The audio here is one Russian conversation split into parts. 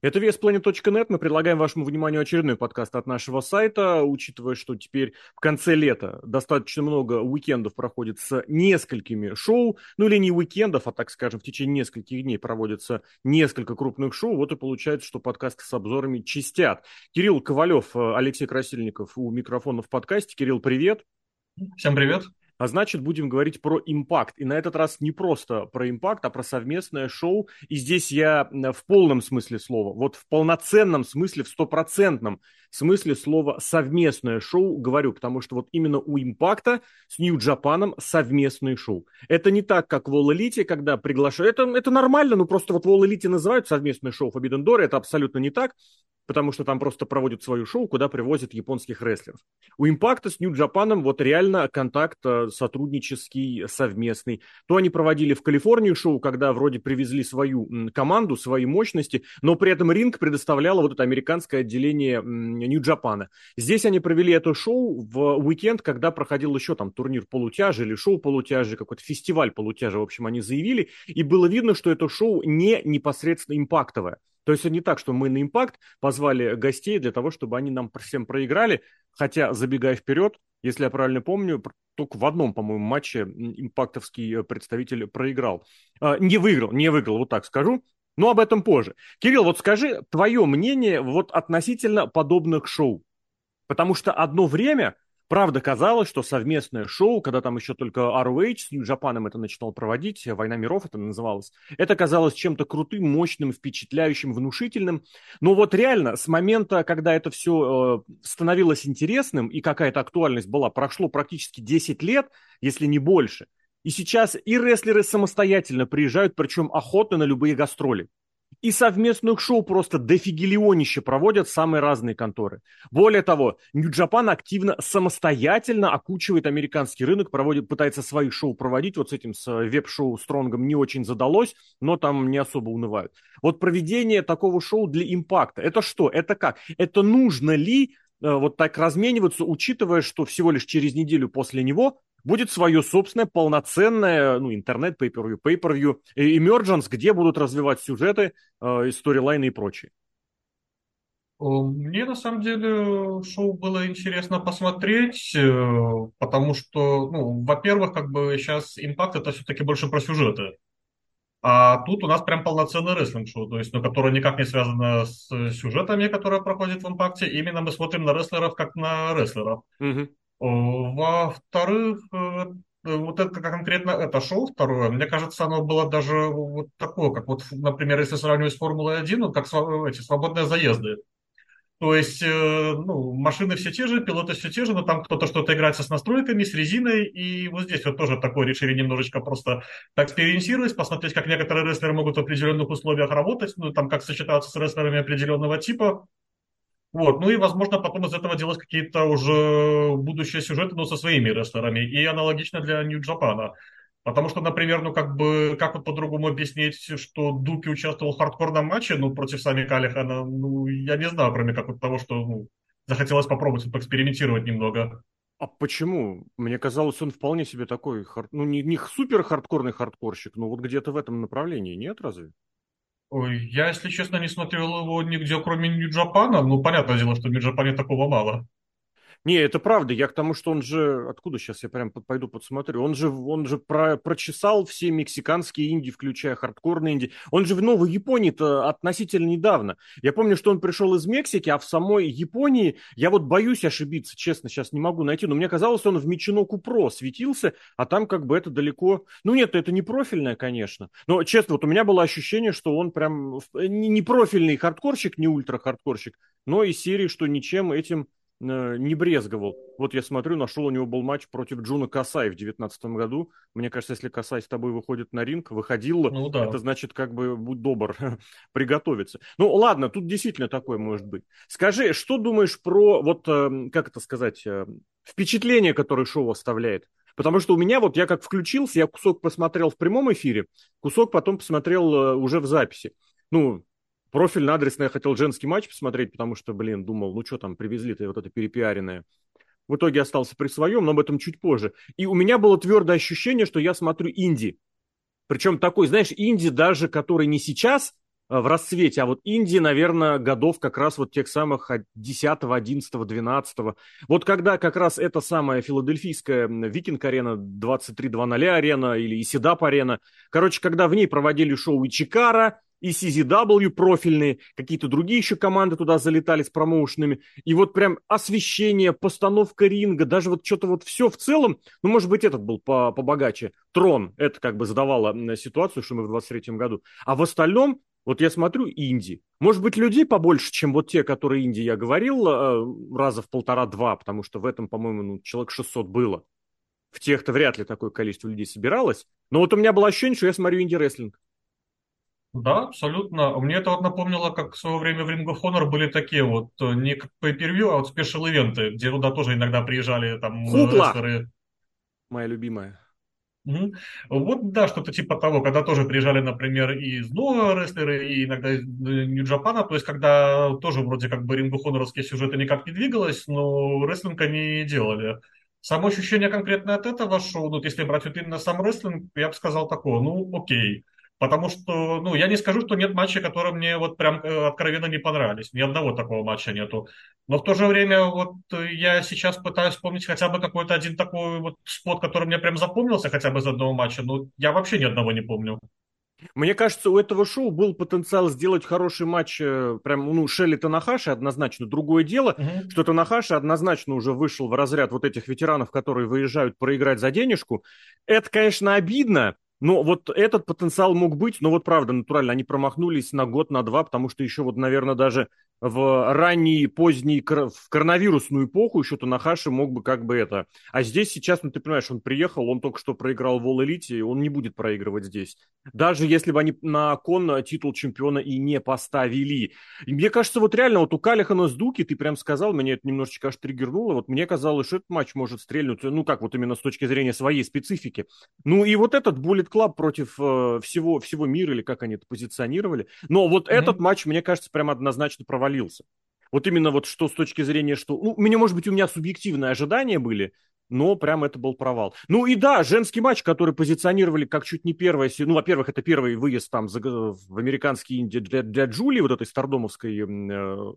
Это VSPlanet.net. Мы предлагаем вашему вниманию очередной подкаст от нашего сайта, учитывая, что теперь в конце лета достаточно много уикендов проходит с несколькими шоу, ну или не уикендов, а так скажем, в течение нескольких дней проводится несколько крупных шоу, вот и получается, что подкасты с обзорами чистят. Кирилл Ковалев, Алексей Красильников у микрофона в подкасте. Кирилл, привет. Всем привет. А значит, будем говорить про импакт. И на этот раз не просто про импакт, а про совместное шоу. И здесь я в полном смысле слова, вот в полноценном смысле, в стопроцентном смысле слова совместное шоу говорю, потому что вот именно у импакта с Нью-Джапаном совместное шоу. Это не так, как в All когда приглашают. Это, это нормально, но просто вот в All называют совместное шоу Forbidden это абсолютно не так потому что там просто проводят свою шоу, куда привозят японских рестлеров. У Импакта с Нью-Джапаном вот реально контакт э, сотруднический, совместный. То они проводили в Калифорнии шоу, когда вроде привезли свою команду, свои мощности, но при этом ринг предоставляло вот это американское отделение Нью-Джапана. Здесь они провели это шоу в уикенд, когда проходил еще там турнир полутяжи или шоу полутяжи, какой-то фестиваль полутяжи, в общем, они заявили, и было видно, что это шоу не непосредственно импактовое. То есть это не так, что мы на импакт позвали гостей для того, чтобы они нам всем проиграли, хотя, забегая вперед, если я правильно помню, только в одном, по-моему, матче импактовский представитель проиграл. А, не выиграл, не выиграл, вот так скажу. Но об этом позже. Кирилл, вот скажи твое мнение вот относительно подобных шоу. Потому что одно время Правда, казалось, что совместное шоу, когда там еще только ROH с Нью-Джапаном это начинал проводить, «Война миров» это называлось, это казалось чем-то крутым, мощным, впечатляющим, внушительным. Но вот реально, с момента, когда это все э, становилось интересным и какая-то актуальность была, прошло практически 10 лет, если не больше. И сейчас и рестлеры самостоятельно приезжают, причем охотно на любые гастроли. И совместных шоу просто дофигелионище проводят самые разные конторы. Более того, Нью-Джапан активно самостоятельно окучивает американский рынок, проводит, пытается свои шоу проводить. Вот с этим с э, веб-шоу Стронгом не очень задалось, но там не особо унывают. Вот проведение такого шоу для импакта, это что? Это как? Это нужно ли э, вот так размениваться, учитывая, что всего лишь через неделю после него будет свое собственное полноценное, ну, интернет, pay-per-view, pay-per-view, emergence, где будут развивать сюжеты, э, сторилайны и прочее. Мне на самом деле шоу было интересно посмотреть, э, потому что, ну, во-первых, как бы сейчас импакт это все-таки больше про сюжеты. А тут у нас прям полноценный рестлинг-шоу, то есть, ну, которое никак не связано с сюжетами, которые проходят в импакте. Именно мы смотрим на рестлеров как на рестлеров. Угу. Во-вторых, э, вот это конкретно это шоу второе, мне кажется, оно было даже вот такое, как вот, например, если сравнивать с Формулой 1, вот как эти свободные заезды. То есть, э, ну, машины все те же, пилоты все те же, но там кто-то что-то играется с настройками, с резиной, и вот здесь вот тоже такое решили немножечко просто экспериментировать, посмотреть, как некоторые рестлеры могут в определенных условиях работать, ну, там, как сочетаться с рестлерами определенного типа, вот, ну и, возможно, потом из этого делать какие-то уже будущие сюжеты, но со своими рестлерами. И аналогично для Нью-Джапана. Потому что, например, ну как бы, как вот по-другому объяснить, что Дуки участвовал в хардкорном матче, ну, против Сами Калихана, ну, я не знаю, кроме как вот того, что, ну, захотелось попробовать поэкспериментировать немного. А почему? Мне казалось, он вполне себе такой, ну, не, не супер хардкорный хардкорщик, но вот где-то в этом направлении, нет разве? Я, если честно, не смотрел его нигде, кроме Нью-Джапана. Ну, понятное дело, что в Нью-Джапане такого мало. Не, это правда. Я к тому, что он же... Откуда сейчас я прям пойду подсмотрю? Он же, он же про, прочесал все мексиканские инди, включая хардкорные инди. Он же в Новой Японии-то относительно недавно. Я помню, что он пришел из Мексики, а в самой Японии... Я вот боюсь ошибиться, честно, сейчас не могу найти. Но мне казалось, он в Мичиноку Про светился, а там как бы это далеко... Ну нет, это не профильное, конечно. Но, честно, вот у меня было ощущение, что он прям не профильный хардкорщик, не ультра-хардкорщик, но из серии, что ничем этим Э, не брезговал. Вот я смотрю, нашел, у него был матч против Джуна Касай в 2019 году. Мне кажется, если Касай с тобой выходит на ринг, выходил, ну, да. это значит, как бы, будь добр, приготовиться. Ну, ладно, тут действительно такое может быть. Скажи, что думаешь про, вот, э, как это сказать, э, впечатление, которое шоу оставляет? Потому что у меня вот, я как включился, я кусок посмотрел в прямом эфире, кусок потом посмотрел уже в записи. Ну, профильно адресный я хотел женский матч посмотреть, потому что, блин, думал, ну что там, привезли-то вот это перепиаренное. В итоге остался при своем, но об этом чуть позже. И у меня было твердое ощущение, что я смотрю инди. Причем такой, знаешь, инди даже, который не сейчас в расцвете, а вот Индия, наверное, годов как раз вот тех самых 10, 11, 12. Вот когда как раз эта самая филадельфийская Викинг-арена, 23-00 арена или Исидап-арена, короче, когда в ней проводили шоу и Чикара, и CZW профильные, какие-то другие еще команды туда залетали с промоушенами. И вот прям освещение, постановка ринга, даже вот что-то вот все в целом, ну, может быть, этот был по побогаче. Трон, это как бы задавало ситуацию, что мы в 23-м году. А в остальном, вот я смотрю инди. Может быть, людей побольше, чем вот те, которые инди я говорил, э, раза в полтора-два, потому что в этом, по-моему, ну, человек 600 было. В тех-то вряд ли такое количество людей собиралось. Но вот у меня было ощущение, что я смотрю инди-рестлинг. Да, абсолютно. Мне это вот напомнило, как в свое время в Ring of Honor были такие вот, э, не как pay per а вот special event ы, где туда тоже иногда приезжали там Хупла! рестлеры. Моя любимая. Угу. Вот, да, что-то типа того, когда тоже приезжали, например, и из Нового рестлеры, и иногда из э, Нью-Джапана, то есть когда тоже вроде как бы рингохоноровские сюжеты никак не двигалось, но рестлинг они делали. Само ощущение конкретно от этого шоу, ну, вот если брать вот именно сам рестлинг, я бы сказал такое, ну, окей. Потому что, ну, я не скажу, что нет матчей, которые мне вот прям э, откровенно не понравились. Ни одного такого матча нету. Но в то же время вот я сейчас пытаюсь вспомнить хотя бы какой-то один такой вот спот, который мне прям запомнился хотя бы из одного матча. Ну, я вообще ни одного не помню. Мне кажется, у этого шоу был потенциал сделать хороший матч, э, прям, ну, Шелли Танахаши однозначно. Другое дело, угу. что Танахаши однозначно уже вышел в разряд вот этих ветеранов, которые выезжают проиграть за денежку. Это, конечно, обидно, но вот этот потенциал мог быть, но вот правда, натурально, они промахнулись на год, на два, потому что еще вот, наверное, даже в ранний, поздний, в коронавирусную эпоху еще Танахаши мог бы как бы это. А здесь сейчас, ну ты понимаешь, он приехал, он только что проиграл в All Elite, он не будет проигрывать здесь. Даже если бы они на кон титул чемпиона и не поставили. И мне кажется, вот реально, вот у Калихана с Дуки, ты прям сказал, меня это немножечко аж триггернуло, вот мне казалось, что этот матч может стрельнуть, ну как вот именно с точки зрения своей специфики. Ну и вот этот Bullet Club против э, всего, всего мира, или как они это позиционировали. Но вот mm-hmm. этот матч, мне кажется, прям однозначно провалился провалился. Вот именно вот что с точки зрения, что... Ну, у меня, может быть, у меня субъективные ожидания были, но прям это был провал. Ну и да, женский матч, который позиционировали как чуть не первое, ну, во-первых, это первый выезд там в американский Индии для, для Джулии, вот этой стардомовской э,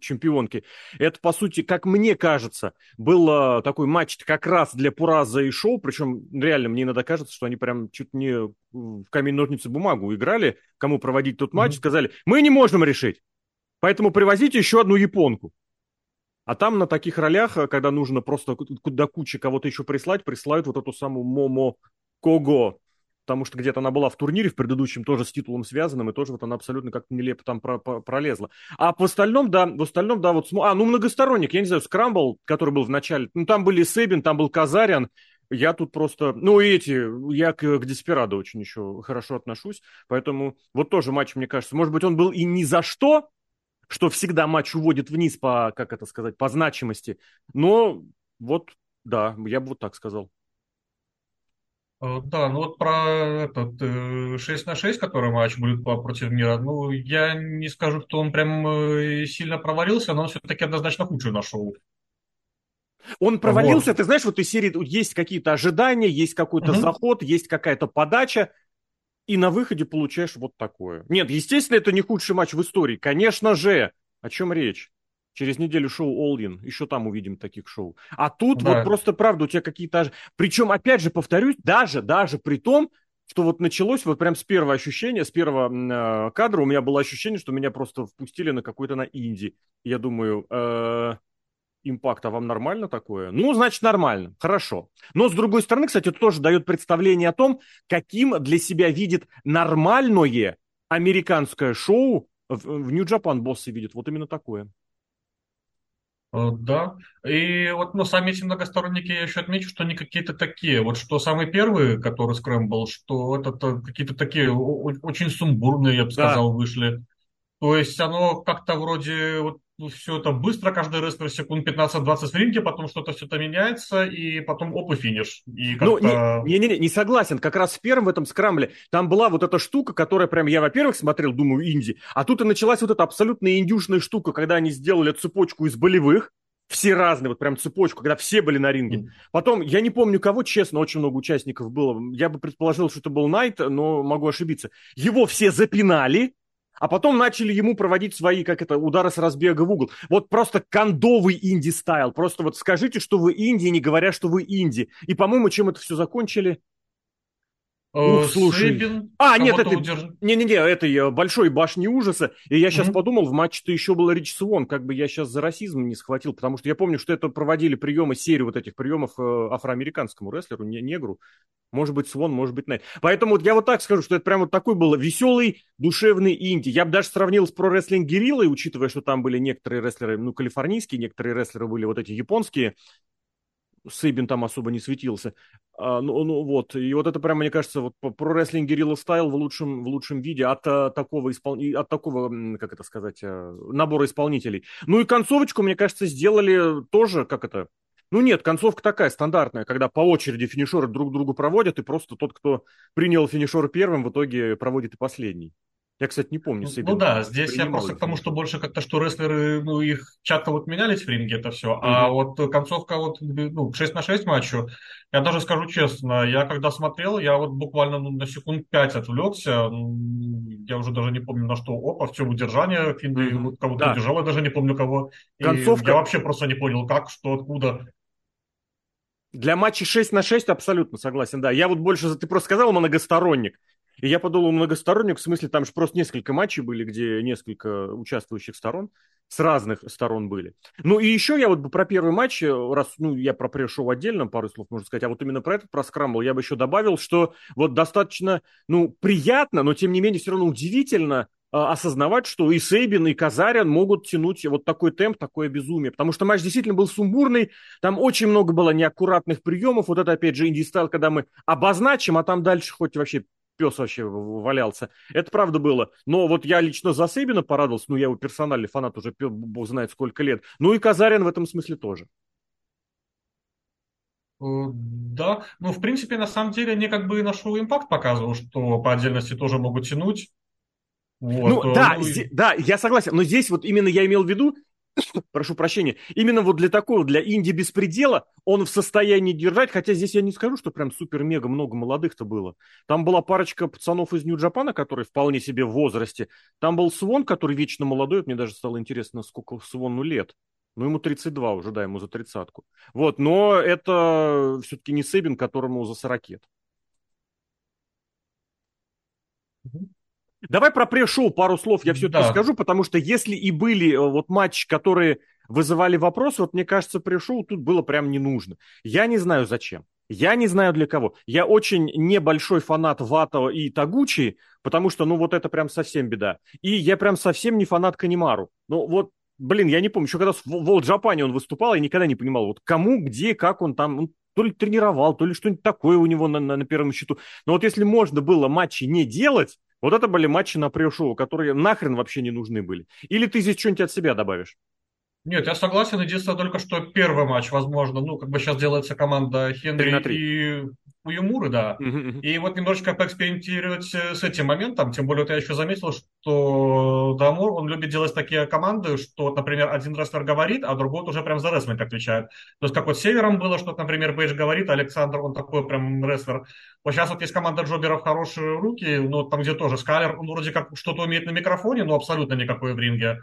чемпионки. Это, по сути, как мне кажется, был э, такой матч как раз для Пураза и Шоу, причем реально мне иногда кажется, что они прям чуть не в камень, ножницы, бумагу играли, кому проводить тот матч, mm-hmm. сказали, мы не можем решить. Поэтому привозите еще одну японку. А там на таких ролях, э, когда нужно просто до кучи кого-то еще прислать, присылают вот эту самую Момо Кого. Потому что где-то она была в турнире в предыдущем, тоже с титулом связанным, и тоже вот она абсолютно как-то нелепо там про про пролезла. А в остальном, да, в остальном, да, вот, а, ну, многосторонник, я не знаю, Скрамбл, который был в начале, ну, там были Сейбин, там был Казарян, я тут просто, ну, эти, я к, к Деспирадо очень еще хорошо отношусь, поэтому вот тоже матч, мне кажется, может быть, он был и ни за что, что всегда матч уводит вниз по, как это сказать, по значимости. Но вот, да, я бы вот так сказал. Э, да, ну вот про этот 6 э, на 6, который матч будет против мира, ну, я не скажу, что он прям э, сильно провалился, но он все-таки однозначно худший нашел. Он провалился, вот. ты знаешь, вот из серии есть какие-то ожидания, есть какой-то угу. заход, есть какая-то подача, и на выходе получаешь вот такое. Нет, естественно, это не худший матч в истории. Конечно же. О чем речь? Через неделю шоу All In. Еще там увидим таких шоу. А тут да. вот просто правда у тебя какие-то... Причем, опять же, повторюсь, даже, даже при том, что вот началось вот прям с первого ощущения, с первого э, кадра у меня было ощущение, что меня просто впустили на какой-то на инди. Я думаю, э, импакт, а вам нормально такое? Ну, значит, нормально, хорошо. Но, с другой стороны, кстати, это тоже дает представление о том, каким для себя видит нормальное американское шоу в, Нью-Джапан боссы видят. Вот именно такое. Э, да, и вот, ну, сами эти многосторонники я еще отмечу, что они какие-то такие, вот что самый первый, который скрэмбл, что это какие-то такие очень сумбурные, я бы сказал, да. вышли. То есть оно как-то вроде вот ну, все это быстро, каждый рестлер секунд 15-20 в ринге, потом что-то все это меняется, и потом оп, и финиш. И ну, не, не, не, не согласен. Как раз в первом в этом скрамбле там была вот эта штука, которая прям я, во-первых, смотрел, думаю, инди, а тут и началась вот эта абсолютно индюшная штука, когда они сделали цепочку из болевых, все разные, вот прям цепочку, когда все были на ринге. Mm. Потом, я не помню кого, честно, очень много участников было. Я бы предположил, что это был Найт, но могу ошибиться. Его все запинали, а потом начали ему проводить свои, как это, удары с разбега в угол. Вот просто кондовый инди-стайл. Просто вот скажите, что вы инди, не говоря, что вы инди. И, по-моему, чем это все закончили? Ух, слушай. Сейбин а, нет, это... Удерж... Не-не-не, это большой башни ужаса. И я сейчас mm-hmm. подумал, в матче-то еще был Рич Свон, как бы я сейчас за расизм не схватил, потому что я помню, что это проводили приемы, серию вот этих приемов э, афроамериканскому рестлеру, не негру. Может быть, Свон, может быть, Найт. Поэтому вот я вот так скажу, что это прям вот такой был веселый, душевный инди. Я бы даже сравнил с Pro Wrestling Guerrilla ой, учитывая, что там были некоторые рестлеры, ну, калифорнийские, некоторые рестлеры были вот эти японские. Сейбин там особо не светился. А, ну, ну вот, и вот это прям, мне кажется, вот про рестлинг Guerrilla Style в лучшем, в лучшем виде от а, такого, испол... от такого, как это сказать, а, набора исполнителей. Ну и концовочку, мне кажется, сделали тоже, как это, ну нет, концовка такая стандартная, когда по очереди финишеры друг другу проводят, и просто тот, кто принял финишер первым, в итоге проводит и последний. Я, кстати, не помню. Ну, ну да, здесь я просто к тому, что больше как-то, что рестлеры, ну, их часто вот менялись в ринге, это все. Mm-hmm. А вот концовка вот, ну, 6 на 6 матчу, я даже скажу честно, я когда смотрел, я вот буквально ну, на секунд 5 отвлекся, я уже даже не помню на что, опа, все удержание, Финды mm-hmm. вот кого-то да. удержал, я даже не помню кого. Концовка... И я вообще просто не понял, как, что, откуда. Для матча 6 на 6 абсолютно согласен, да. Я вот больше, ты просто сказал многосторонник. И я подумал, многосторонник, в смысле, там же просто несколько матчей были, где несколько участвующих сторон, с разных сторон были. Ну и еще я вот бы про первый матч, раз, ну, я про pre-show отдельно пару слов можно сказать, а вот именно про этот, про scramble, я бы еще добавил, что вот достаточно, ну, приятно, но тем не менее все равно удивительно а, осознавать, что и Сейбин, и Казарян могут тянуть вот такой темп, такое безумие. Потому что матч действительно был сумбурный, там очень много было неаккуратных приемов. Вот это, опять же, indie style, когда мы обозначим, а там дальше хоть вообще пес вообще валялся. Это правда было. Но вот я лично за Сейбина порадовался, ну, я его персональный фанат уже бог знает сколько лет. Ну и Казарян в этом смысле тоже. Э, да, ну, в принципе, на самом деле, они как бы на шоу импакт показывал, что по отдельности тоже могут тянуть. Вот. Ну, да, ну, и... да, я согласен. Но здесь вот именно я имел в виду, прошу прощения, именно вот для такого, для инди-беспредела он в состоянии держать, хотя здесь я не скажу, что прям супер-мега много молодых-то было. Там была парочка пацанов из Нью-Джапана, которые вполне себе в возрасте. Там был Свон, который вечно молодой, мне даже стало интересно, сколько Свону лет. Ну, ему 32 уже, да, ему за тридцатку. Вот, но это все-таки не Себин, которому за 40 лет. Давай про пресс-шоу пару слов я все-таки да. скажу, потому что если и были э, вот матчи, которые вызывали вопросы, вот мне кажется, пресс-шоу тут было прям не нужно. Я не знаю зачем. Я не знаю для кого. Я очень небольшой фанат Вато и Тагучи, потому что, ну, вот это прям совсем беда. И я прям совсем не фанат Канимару. Ну, вот, блин, я не помню, еще когда в Волт Джапане он выступал, я никогда не понимал, вот кому, где, как он там, он то ли тренировал, то ли что-нибудь такое у него на, на, на первом счету. Но вот если можно было матчи не делать, вот это были матчи на пресс-шоу, которые нахрен вообще не нужны были. Или ты здесь что-нибудь от себя добавишь? Нет, я согласен. Единственное только, что первый матч, возможно, ну, как бы сейчас делается команда Хенри и Уемуры, да. Uh-huh, И вот немножечко поэкспериментировать э, с этим моментом. Тем более, вот я еще заметил, что Дамур, он любит делать такие команды, что, например, один рестлер говорит, а другой уже прям за рестлинг отвечает. То есть, как вот с Севером было, что, например, Бейдж говорит, а Александр, он такой прям рестлер. Вот сейчас вот есть команда Джоберов хорошие руки, ну, там где тоже Скалер, он вроде как что-то умеет на микрофоне, но абсолютно никакой в ринге.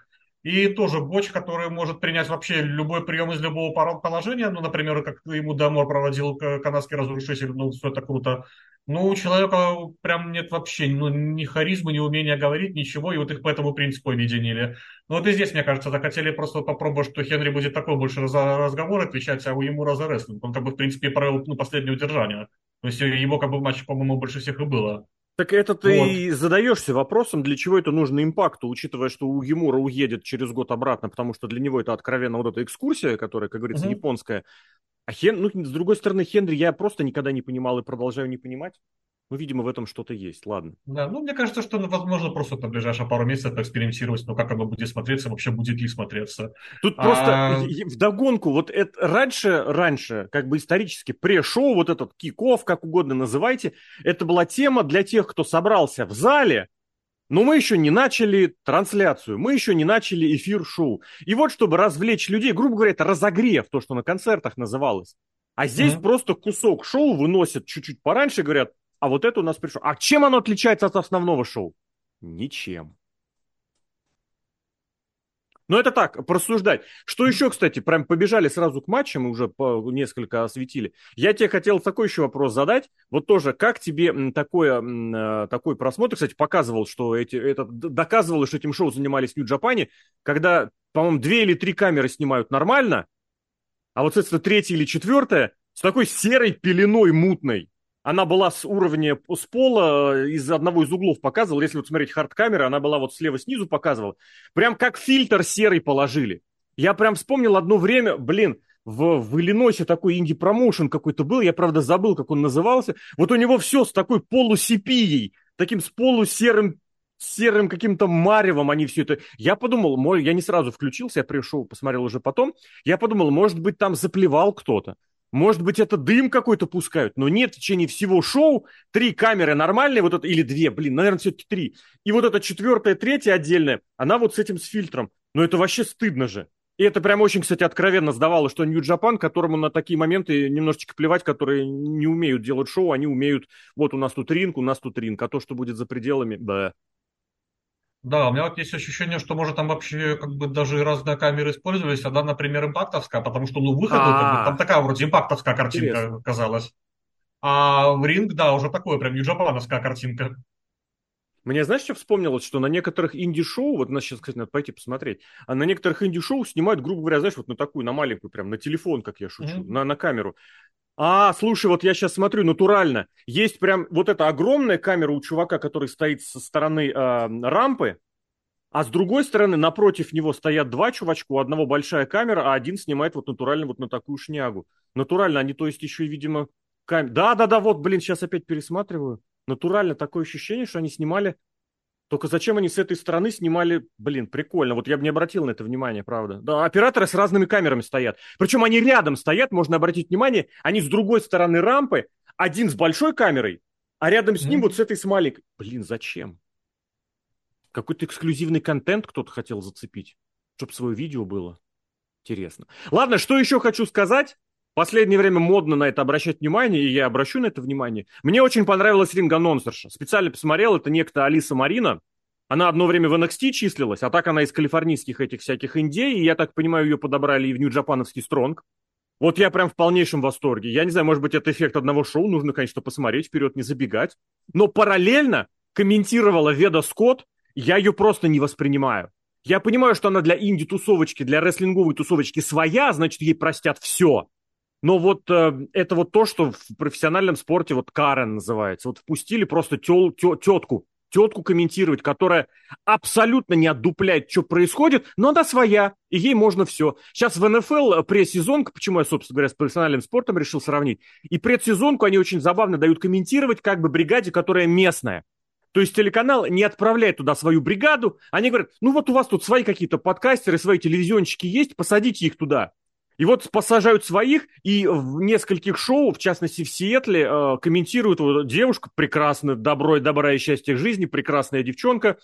И тоже боч, который может принять вообще любой прием из любого положения. Ну, например, как ему Дамор проводил канадский разрушитель, ну, все это круто. Ну, у человека прям нет вообще ну, ни харизмы, ни умения говорить, ничего, и вот их по этому принципу объединили. Ну, вот и здесь, мне кажется, захотели просто попробовать, что Хенри будет такой больше разговор отвечать, а у ему рестлинг. Он как бы, в принципе, провел ну, последнее удержание. То есть его как бы в матче, по-моему, больше всех и было. Так это ты вот. задаешься вопросом, для чего это нужно импакту, учитывая, что у Гемура уедет через год обратно, потому что для него это откровенно вот эта экскурсия, которая, как говорится, угу. японская. А Хен, ну, с другой стороны, Хенри я просто никогда не понимал и продолжаю не понимать. Ну, видимо, в этом что-то есть. Ладно. Да, ну, мне кажется, что, ну, возможно, просто на ближайшие пару месяцев поэкспериментировать, но как оно будет смотреться, вообще будет ли смотреться. Тут а... просто вдогонку, вот это раньше, раньше, как бы исторически, pre-show, вот этот kick-off, как угодно называйте, это была тема для тех, кто собрался в зале, но мы еще не начали трансляцию, мы еще не начали эфир шоу. И вот, чтобы развлечь людей, грубо говоря, это разогрев, то, что на концертах называлось. А здесь mm-hmm. просто кусок шоу выносят чуть-чуть пораньше, говорят, а вот это у нас пришло. А чем оно отличается от основного шоу? Ничем. Ну, это так, просуждать. Что еще, кстати, прям побежали сразу к матчам, мы уже несколько осветили. Я тебе хотел такой еще вопрос задать. Вот тоже, как тебе такое, э, такой просмотр, кстати, показывал, что эти, это доказывало, что этим шоу занимались в Нью-Джапане, когда, по-моему, две или три камеры снимают нормально, а вот, соответственно, третья или четвертая с такой серой пеленой мутной она была с уровня, с пола, э, из одного из углов показывала. Если вот смотреть хард-камеры, она была вот слева снизу показывала. Прям как фильтр серый положили. Я прям вспомнил одно время, блин, в, в Иллинойсе такой инди-промоушен какой-то был, я, правда, забыл, как он назывался. Вот у него все с такой полусепией, таким с полусерым серым каким-то маревом они все это... Я подумал, мой, я не сразу включился, я пришел, посмотрел уже потом. Я подумал, может быть, там заплевал кто-то. Может быть, это дым какой-то пускают, но нет, в течение всего шоу три камеры нормальные, вот это, или две, блин, наверное, все-таки три. И вот эта четвертая, третья отдельная, она вот с этим, с фильтром. Но это вообще стыдно же. И это прям очень, кстати, откровенно сдавало, что Нью-Джапан, которому на такие моменты немножечко плевать, которые не умеют делать шоу, они умеют, вот у нас тут ринг, у нас тут ринг, а то, что будет за пределами, да. Да, у меня вот есть ощущение, что, может, там вообще как бы даже разные камеры использовались, а да, например, импактовская, потому что, ну, выход, как бы, там такая вроде импактовская картинка Интересно. казалась. А в ринг, да, уже такое прям нью-джапановская картинка. Мне, знаешь, что вспомнилось, что на некоторых инди-шоу, вот нас сейчас, кстати, надо пойти посмотреть, а на некоторых инди-шоу снимают, грубо говоря, знаешь, вот на такую, на маленькую, прям на телефон, как я шучу, mm-hmm. на, на камеру. А, слушай, вот я сейчас смотрю, натурально. Есть прям вот эта огромная камера у чувака, который стоит со стороны э, рампы, а с другой стороны, напротив него стоят два чувачка, у одного большая камера, а один снимает вот натурально вот на такую шнягу. Натурально, они, то есть, еще, видимо, камера... Да-да-да, вот, блин, сейчас опять пересматриваю. Натурально такое ощущение, что они снимали только зачем они с этой стороны снимали, блин, прикольно. Вот я бы не обратил на это внимание, правда. Да, операторы с разными камерами стоят. Причем они рядом стоят, можно обратить внимание, они с другой стороны рампы, один с большой камерой, а рядом с ним mm. вот с этой с маленькой. Блин, зачем? Какой-то эксклюзивный контент кто-то хотел зацепить, чтобы свое видео было. Интересно. Ладно, что еще хочу сказать? Последнее время модно на это обращать внимание, и я обращу на это внимание. Мне очень понравилась ринг-анонсерша. Специально посмотрел, это некто Алиса Марина. Она одно время в NXT числилась, а так она из калифорнийских этих всяких индей, и я так понимаю, ее подобрали и в Нью-Джапановский Стронг. Вот я прям в полнейшем восторге. Я не знаю, может быть, это эффект одного шоу, нужно, конечно, посмотреть, вперед не забегать. Но параллельно комментировала Веда Скотт, я ее просто не воспринимаю. Я понимаю, что она для инди-тусовочки, для рестлинговой тусовочки своя, значит, ей простят все. Но вот э, это вот то, что в профессиональном спорте вот Карен называется. Вот впустили просто тел, тё, тетку, тетку комментировать, которая абсолютно не отдупляет, что происходит, но она своя, и ей можно все. Сейчас в НФЛ предсезонка, почему я, собственно говоря, с профессиональным спортом решил сравнить, и предсезонку они очень забавно дают комментировать как бы бригаде, которая местная. То есть телеканал не отправляет туда свою бригаду, они говорят, ну вот у вас тут свои какие-то подкастеры, свои телевизионщики есть, посадите их туда. И вот посажают своих, и в нескольких шоу, в частности в Сиэтле, э, комментируют вот, девушка прекрасная, добро добра и счастье жизни, прекрасная девчонка.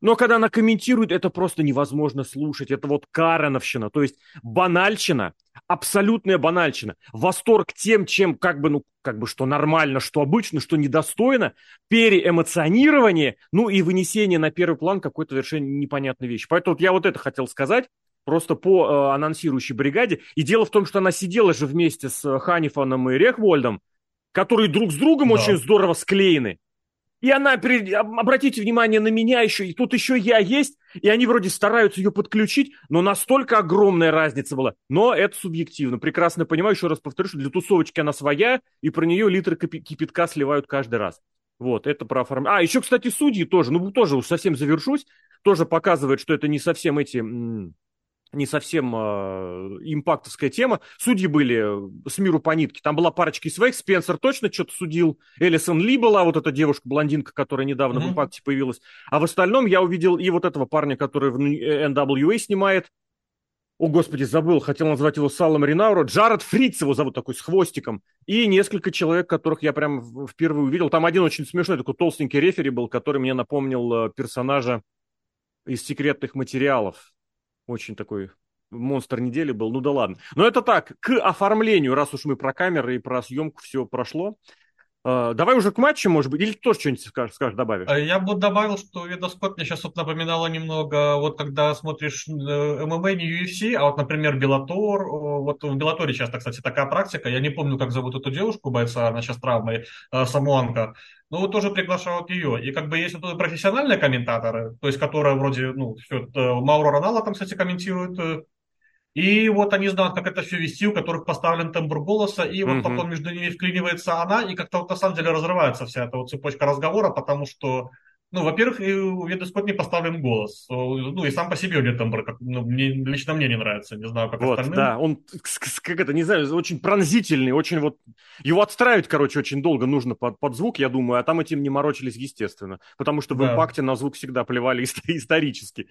Но когда она комментирует, это просто невозможно слушать. Это вот карановщина, то есть банальщина, абсолютная банальщина. Восторг тем, чем как бы, ну, как бы что нормально, что обычно, что недостойно, переэмоционирование, ну и вынесение на первый план какой-то совершенно непонятной вещи. Поэтому вот я вот это хотел сказать просто по э, анонсирующей бригаде. И дело в том, что она сидела же вместе с Ханифаном и Рехвольдом, которые друг с другом да. очень здорово склеены. И она, обратите внимание на меня еще, и тут еще я есть, и они вроде стараются ее подключить, но настолько огромная разница была. Но это субъективно. Прекрасно понимаю, еще раз повторю, что для тусовочки она своя, и про нее литры кипятка сливают каждый раз. Вот, это про оформление. А, еще, кстати, судьи тоже, ну, тоже уж совсем завершусь, тоже показывает, что это не совсем эти не совсем э, импактовская тема. Судьи были с миру по нитке. Там была парочка из своих. Спенсер точно что-то судил. Элисон Ли была, вот эта девушка-блондинка, которая недавно mm-hmm. в импакте появилась. А в остальном я увидел и вот этого парня, который в NWA снимает. О, господи, забыл, хотел назвать его Салом Ринауро. Джаред Фриц его зовут такой, с хвостиком. И несколько человек, которых я прям впервые увидел. Там один очень смешной такой толстенький рефери был, который мне напомнил э, персонажа из секретных материалов очень такой монстр недели был, ну да ладно. Но это так, к оформлению, раз уж мы про камеры и про съемку все прошло. Uh, давай уже к матчу, может быть, или тоже что-нибудь скажешь, скажешь, добавишь? Э, я бы добавил, что видоспорт мне сейчас вот напоминало немного, вот когда смотришь ММА, не UFC, а вот, например, Беллатор, вот в Беллаторе часто, кстати, такая практика, я не помню, как зовут эту девушку, бойца, она сейчас травмой, э, Самуанка, но вот тоже приглашают ее. И как бы есть вот профессиональные комментаторы, то есть которые вроде, ну, все, Мауро Ронала там, кстати, комментирует и вот они знают, как это все вести, у которых поставлен тембр голоса, и вот угу. потом между ними вклинивается она, и как-то вот на самом деле разрывается вся эта вот цепочка разговора, потому что, ну, во-первых, у Ведескот не поставлен голос, ну, и сам по себе у него тембр, как, ну, мне, лично мне не нравится, не знаю, как вот, остальным. да, он, как это, не знаю, очень пронзительный, очень вот, его отстраивать, короче, очень долго нужно под, под звук, я думаю, а там этим не морочились, естественно, потому что в да. импакте на звук всегда плевали исторически.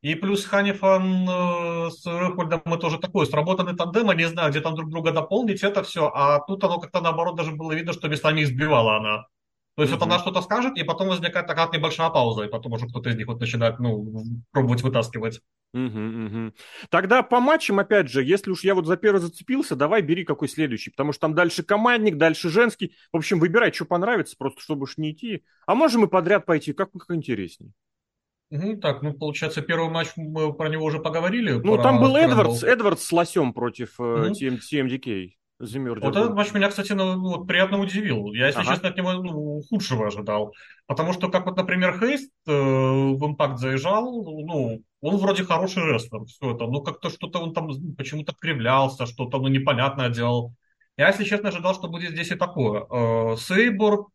И плюс Ханифан э, с Рыхвальдом мы тоже такой сработанный тандем, они знают, где там друг друга дополнить, это все. А тут оно как-то наоборот даже было видно, что местами избивала она. То есть mm-hmm. вот она что-то скажет, и потом возникает такая небольшая пауза, и потом уже кто-то из них вот начинает, ну, пробовать вытаскивать. Угу, угу. Тогда по матчам, опять же, если уж я вот за первый зацепился, давай бери какой следующий, потому что там дальше командник, дальше женский. В общем, выбирай, что понравится, просто чтобы уж не идти. А можем и подряд пойти, как, как интереснее. Угу, так, ну, получается, первый матч мы про него уже поговорили. Ну, там был Эдвардс, Эдвардс с лосем против угу. TMDK. Замерзли. Вот этот матч меня, кстати, ну, вот, приятно удивил. Я, если ага. честно, от него ну, худшего ожидал. Потому что, как вот, например, Хейст э, в импакт заезжал, ну, он вроде хороший рестлер, все это, но как-то что-то он там почему-то кривлялся, что-то, ну, непонятное делал. Я, если честно, ожидал, что будет здесь и такое. Э, Сейбор,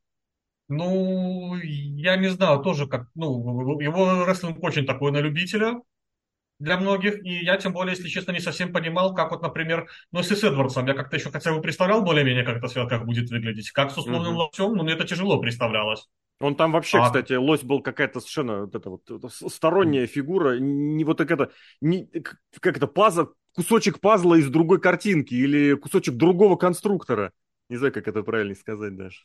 ну, я не знаю, тоже как, ну, его рестлинг очень такой на любителя для многих, и я, тем более, если честно, не совсем понимал, как вот, например, ну, если с Эдвардсом, я как-то еще хотя бы представлял более-менее, как это все как будет выглядеть, как с условным mm-hmm. локтем, ну, мне это тяжело представлялось. Он там вообще, а... кстати, лось был какая-то совершенно вот эта вот сторонняя фигура, не вот так это, не, как это, пазл, кусочек пазла из другой картинки или кусочек другого конструктора. Не знаю, как это правильно сказать даже.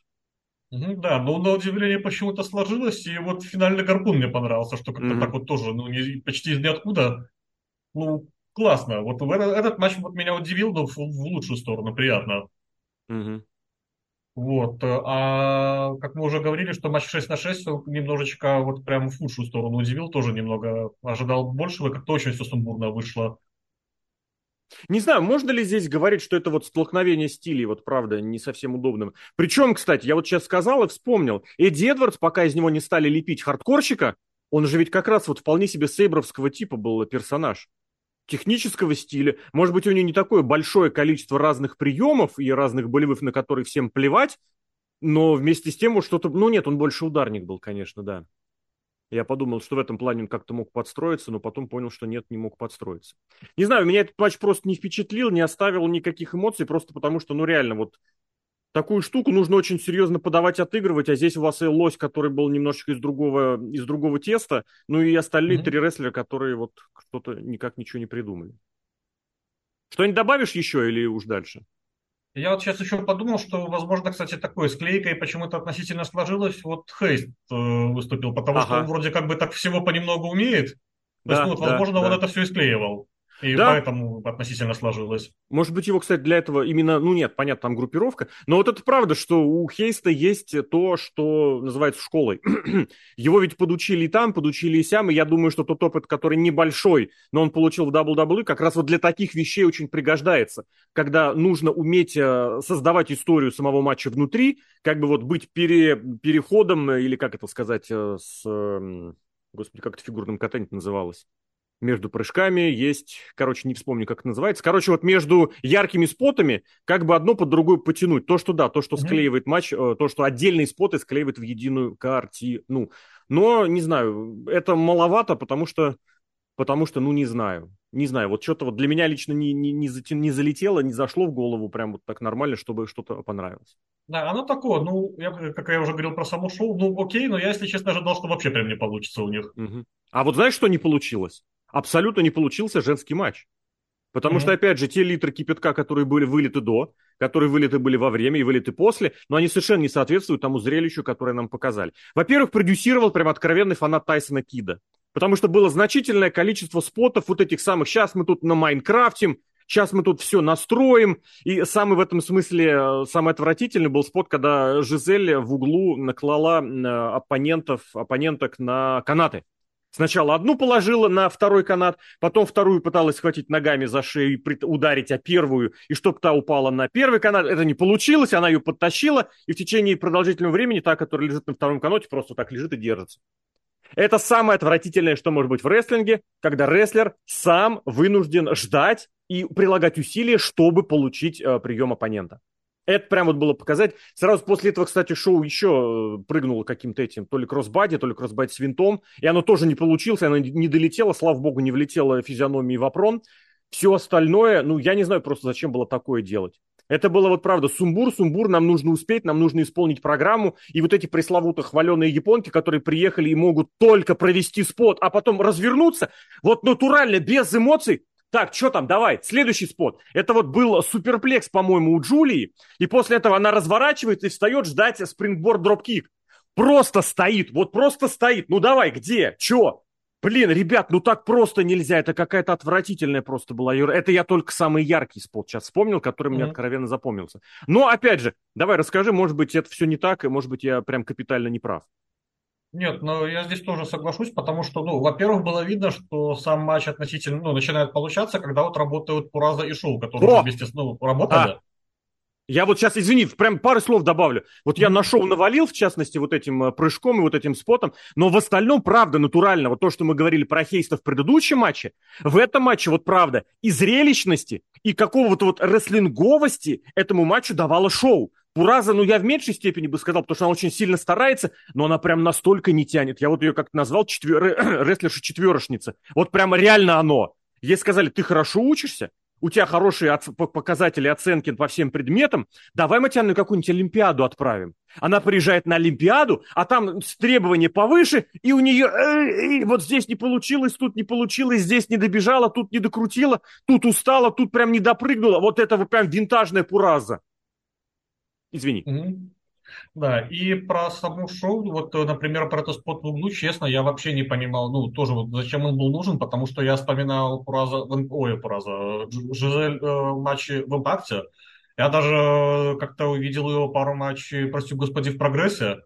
Да, но на удивление почему-то сложилось, и вот финальный гарпун мне понравился, что как-то mm-hmm. так вот тоже, ну, не, почти из ниоткуда. Ну, классно. Вот этот, этот матч вот меня удивил, но в, в лучшую сторону, приятно. Mm-hmm. Вот. А как мы уже говорили, что матч 6 на 6 немножечко вот прям в худшую сторону удивил, тоже немного ожидал большего, как-то очень все сумбурно вышло. Не знаю, можно ли здесь говорить, что это вот столкновение стилей, вот правда, не совсем удобным. Причем, кстати, я вот сейчас сказал и вспомнил, Эдди Эдвардс, пока из него не стали лепить хардкорщика, он же ведь как раз вот вполне себе сейбровского типа был персонаж. Технического стиля. Может быть, у него не такое большое количество разных приемов и разных болевых, на которые всем плевать, но вместе с тем вот что-то... Ну нет, он больше ударник был, конечно, да. Я подумал, что в этом плане он как-то мог подстроиться, но потом понял, что нет, не мог подстроиться. Не знаю, меня этот матч просто не впечатлил, не оставил никаких эмоций, просто потому что, ну реально, вот такую штуку нужно очень серьезно подавать, отыгрывать, а здесь у вас и лось, который был немножечко из другого, из другого теста, ну и остальные mm-hmm. три рестлера, которые вот что-то никак ничего не придумали. Что-нибудь добавишь еще или уж дальше? Я вот сейчас еще подумал, что, возможно, кстати, такой склейкой почему-то относительно сложилось. Вот Хейст э, выступил, потому ага. что он вроде как бы так всего понемногу умеет. То да, есть, ну, вот, возможно, да, он да. это все и склеивал. И да. поэтому относительно сложилось. Может быть, его, кстати, для этого именно, ну нет, понятно, там группировка. Но вот это правда, что у Хейста есть то, что называется школой. его ведь подучили и там, подучили и сям, и я думаю, что тот опыт, который небольшой, но он получил в WWE, как раз вот для таких вещей очень пригождается. Когда нужно уметь э, создавать историю самого матча внутри, как бы вот быть пере, переходом, или как это сказать, э, с... Господи, как это фигурным катание называлось? Между прыжками есть, короче, не вспомню, как это называется. Короче, вот между яркими спотами как бы одно под другое потянуть. То, что да, то, что mm-hmm. склеивает матч, э, то, что отдельные споты склеивает в единую картину. Но, не знаю, это маловато, потому что, потому что, ну, не знаю. Не знаю, вот что-то вот для меня лично не, не, не, затя... не залетело, не зашло в голову прям вот так нормально, чтобы что-то понравилось. Да, оно такое, ну, я, как я уже говорил про само шоу, ну, окей, но я, если честно, ожидал, что вообще прям не получится у них. Угу. А вот знаешь, что не получилось? Абсолютно не получился женский матч. Потому mm-hmm. что, опять же, те литры кипятка, которые были вылиты до, которые вылиты были во время и вылиты после, но они совершенно не соответствуют тому зрелищу, которое нам показали. Во-первых, продюсировал прям откровенный фанат Тайсона Кида. Потому что было значительное количество спотов вот этих самых, сейчас мы тут на Майнкрафте, сейчас мы тут все настроим. И самый в этом смысле, э, самый отвратительный был спот, когда Жизель в углу наклала э, оппонентов, оппоненток на канаты. Сначала одну положила на второй канат, потом вторую пыталась схватить ногами за шею и ударить, а первую, и чтобы та упала на первый канат. Это не получилось, она ее подтащила, и в течение продолжительного времени та, которая лежит на втором канате, просто так лежит и держится. Это самое отвратительное, что может быть в рестлинге, когда рестлер сам вынужден ждать и прилагать усилия, чтобы получить э, прием оппонента. Это прям вот было показать. Сразу после этого, кстати, шоу еще э, прыгнуло каким-то этим, то ли кроссбади, то ли кроссбади с винтом. И оно тоже не получилось, оно не долетело, слава богу, не влетело физиономией в опрон. Все остальное, ну, я не знаю просто, зачем было такое делать. Это было вот правда сумбур, сумбур, нам нужно успеть, нам нужно исполнить программу. И вот эти пресловутые хваленые японки, которые приехали и могут только провести спот, а потом развернуться, вот натурально, без эмоций, так, что там, давай, следующий спот. Это вот был суперплекс, по-моему, у Джулии. И после этого она разворачивается и встает ждать спрингборд дропкик. Просто стоит, вот просто стоит. Ну давай, где, чё? Блин, ребят, ну так просто нельзя. Это какая-то отвратительная просто была. Это я только самый яркий спот сейчас вспомнил, который mm-hmm. мне откровенно запомнился. Но опять же, давай расскажи, может быть, это все не так, и может быть, я прям капитально не прав. Нет, но я здесь тоже соглашусь, потому что, ну, во-первых, было видно, что сам матч относительно, ну, начинает получаться, когда вот работают Пураза и Шоу, которые О! вместе, ну, работали. А. Я вот сейчас, извини, прям пару слов добавлю. Вот я на шоу навалил, в частности, вот этим э, прыжком и вот этим спотом, но в остальном, правда, натурально, вот то, что мы говорили про Хейста в предыдущем матче, в этом матче, вот правда, и зрелищности, и какого-то вот рестлинговости этому матчу давало шоу. Пураза, ну, я в меньшей степени бы сказал, потому что она очень сильно старается, но она прям настолько не тянет. Я вот ее как-то назвал четвер... рестлерша-четверошница. Вот прямо реально оно. Ей сказали, ты хорошо учишься, у тебя хорошие показатели оценки по всем предметам, давай мы тебя на какую-нибудь Олимпиаду отправим. Она приезжает на Олимпиаду, а там требования повыше, и у нее э, вот здесь не получилось, тут не получилось, здесь не добежала, тут не докрутила, тут устала, тут прям не допрыгнула. Вот это вот прям винтажная пураза. Извини. Да, и про саму шоу, вот, например, про этот спот в углу, честно, я вообще не понимал, ну, тоже вот зачем он был нужен, потому что я вспоминал Пураза, ой, Пураза, Жизель э, матчи в Импакте, я даже как-то увидел его пару матчей, прости господи, в Прогрессе,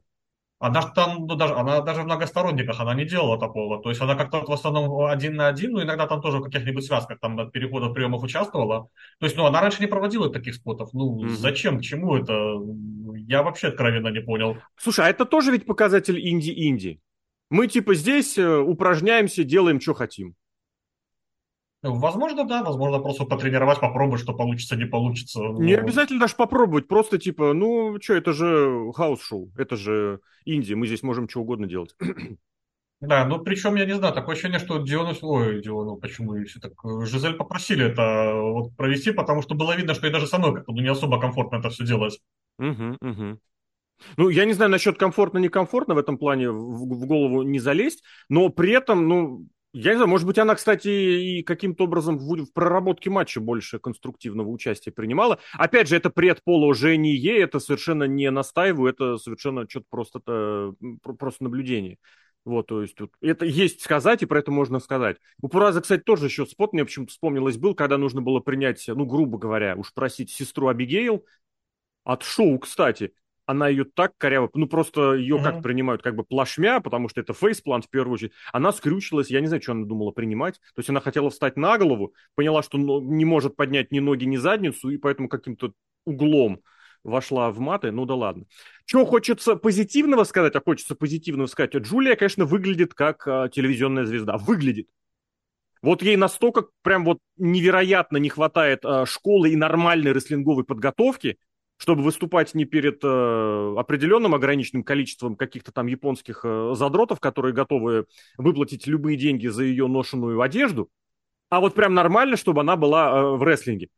она же там, ну, даже, она даже в многосторонниках, она не делала такого. То есть она как-то в основном один на один, ну, иногда там тоже в каких-нибудь связках там от переходов приемов участвовала. То есть, ну, она раньше не проводила таких спотов. Ну, mm-hmm. зачем, к чему это? Я вообще откровенно не понял. Слушай, а это тоже ведь показатель инди-инди. Мы типа здесь э, упражняемся, делаем, что хотим. Возможно, да, возможно, просто потренировать, попробовать, что получится, не получится. Но... Не обязательно даже попробовать, просто типа, ну, что, это же house show, это же инди, мы здесь можем что угодно делать. Да, ну причем, я не знаю, такое ощущение, что Диону, ой, Диону, почему все так, Жизель попросили это вот провести, потому что было видно, что и даже самой как-то ну, не особо комфортно это все делать. Угу, угу. Ну, я не знаю насчет комфортно-некомфортно в этом плане в, в голову не залезть, но при этом, ну, я не знаю, может быть, она, кстати, и каким-то образом в, в проработке матча больше конструктивного участия принимала. Опять же, это предположение, это совершенно не настаиваю, это совершенно что-то просто, -то, просто наблюдение. Вот, то есть тут это есть сказать, и про это можно сказать. У Пураза, кстати, тоже еще спот мне почему-то вспомнилось был, когда нужно было принять, ну, грубо говоря, уж просить сестру Абигейл от шоу, кстати она ее так коряво, ну просто ее mm-hmm. как принимают, как бы плашмя, потому что это фейсплант в первую очередь. Она скрючилась, я не знаю, что она думала принимать. То есть она хотела встать на голову, поняла, что не может поднять ни ноги, ни задницу, и поэтому каким-то углом вошла в маты, ну да ладно. Чего хочется позитивного сказать, а хочется позитивного сказать, Джулия, конечно, выглядит как а, телевизионная звезда. Выглядит. Вот ей настолько прям вот невероятно не хватает а, школы и нормальной рестлинговой подготовки, чтобы выступать не перед э, определенным ограниченным количеством каких-то там японских э, задротов, которые готовы выплатить любые деньги за ее ношенную одежду, а вот прям нормально, чтобы она была э, в рестлинге.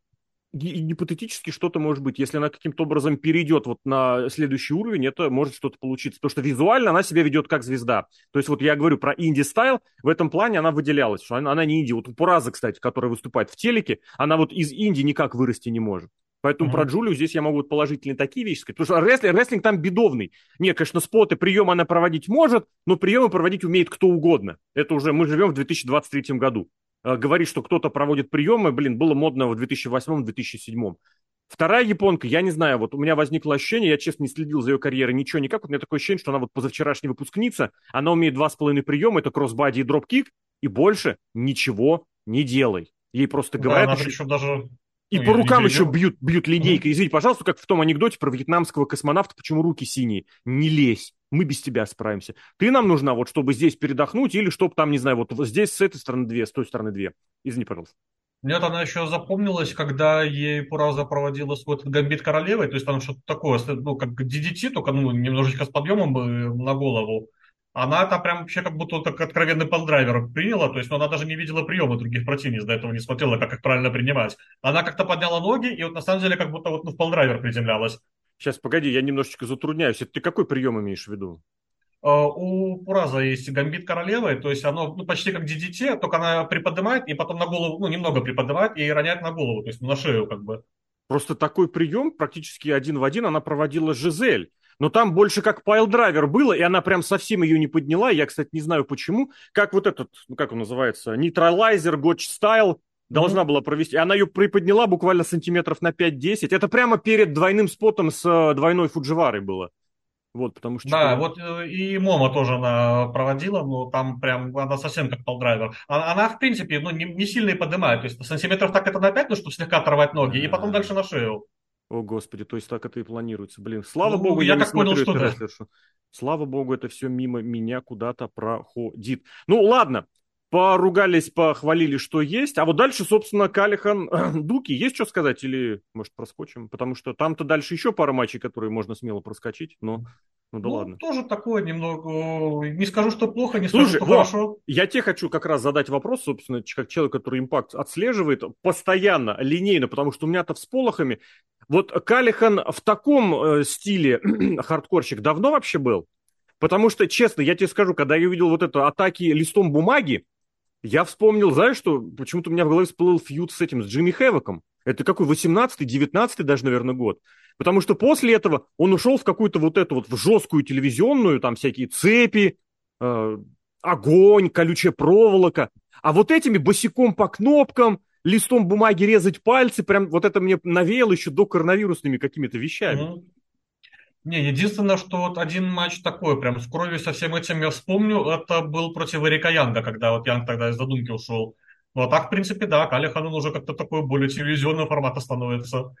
И, гипотетически что-то может быть. Если она каким-то образом перейдет вот на следующий уровень, это может что-то получиться. Потому что визуально она себя ведет как звезда. То есть вот я говорю про инди-стайл, в этом плане она выделялась. Что она, она не инди. Вот у Пураза, кстати, которая выступает в телеке, она вот из инди никак вырасти не может. Поэтому mm-hmm. про Джулию здесь я могу положительные такие вещи сказать. Потому что рестлинг, рестлинг там бедовный. Нет, конечно, споты, приемы она проводить может, но приемы проводить умеет кто угодно. Это уже мы живем в 2023 году. э, говорить, что кто-то проводит приемы, блин, было модно в 2008-2007. Вторая японка, я не знаю, вот у меня возникло ощущение, я, честно, не следил за ее карьерой ничего никак, вот у меня такое ощущение, что она вот позавчерашняя выпускница, она умеет два с половиной приема, это кроссбади и дропкик, и больше ничего не делай. Ей просто говорят... Да, она еще даже и ну, по рукам еще бьют, бьют линейкой. Извините, пожалуйста, как в том анекдоте про вьетнамского космонавта, почему руки синие. Не лезь, мы без тебя справимся. Ты нам нужна вот, чтобы здесь передохнуть, или чтобы там, не знаю, вот здесь с этой стороны две, с той стороны две. Извини, пожалуйста. Нет, она еще запомнилась, когда ей Пураза проводила свой гамбит королевой, то есть там что-то такое, ну, как DDT, только ну, немножечко с подъемом на голову. Она там прям вообще как будто так откровенный полдрайвер приняла, то есть ну, она даже не видела приемы других противниц, до этого не смотрела, как их правильно принимать. Она как-то подняла ноги, и вот на самом деле как будто вот ну, в полдрайвер приземлялась. Сейчас, погоди, я немножечко затрудняюсь. Это ты какой прием имеешь в виду? А, у Пураза есть гамбит королевы, то есть оно ну, почти как DDT, только она приподнимает и потом на голову, ну, немного приподнимает и роняет на голову, то есть на шею как бы. Просто такой прием практически один в один она проводила Жизель но там больше как piledriver было, и она прям совсем ее не подняла. Я, кстати, не знаю почему. Как вот этот, ну как он называется, neutralizer, Gotch Style должна mm-hmm. была провести. Она ее приподняла буквально сантиметров на 5-10. Это прямо перед двойным спотом с э, двойной Фудживарой было. Вот, потому что... Да, вот э, и Момо тоже она проводила, но там прям она совсем как piledriver. Она, она в принципе, ну, не, не сильно и поднимает. То есть сантиметров так это на 5, ну, чтобы слегка оторвать ноги, и потом дальше на шею. О, Господи, то есть так это и планируется. Блин, слава ну, богу, я, я не смотрю понял, это рестлершу. Слава богу, это все мимо меня куда-то проходит. Ну, ладно, поругались, похвалили, что есть. А вот дальше, собственно, Калихан Дуки. Есть что сказать или, может, проскочим? Потому что там-то дальше еще пара матчей, которые можно смело проскочить, но ну да ну, ладно. Тоже такое немного. Не скажу, что плохо, не скажу, Слушай, что вот, хорошо. Я тебе хочу как раз задать вопрос, собственно, как человек, который импакт отслеживает постоянно, линейно, потому что у меня-то всполохами. Вот Калихан в таком э, стиле хардкорщик давно вообще был? Потому что, честно, я тебе скажу, когда я увидел вот это атаки листом бумаги, я вспомнил, знаешь что, почему-то у меня в голове всплыл фьюд с этим, с Джимми Хэвоком. Это какой, 18-й, 19-й даже, наверное, год. Потому что после этого он ушел в какую-то вот эту вот в жесткую телевизионную, там всякие цепи, э, огонь, колючая проволока. А вот этими босиком по кнопкам, листом бумаги резать пальцы, прям вот это мне навеяло еще до коронавирусными какими-то вещами. Mm-hmm. Не, единственное, что вот один матч такой, прям с кровью со всем этим я вспомню, это был против Эрика Янга, когда вот Янг тогда из задумки ушел. Ну, а так, в принципе, да, Калихан уже как-то такой более телевизионного формата становится.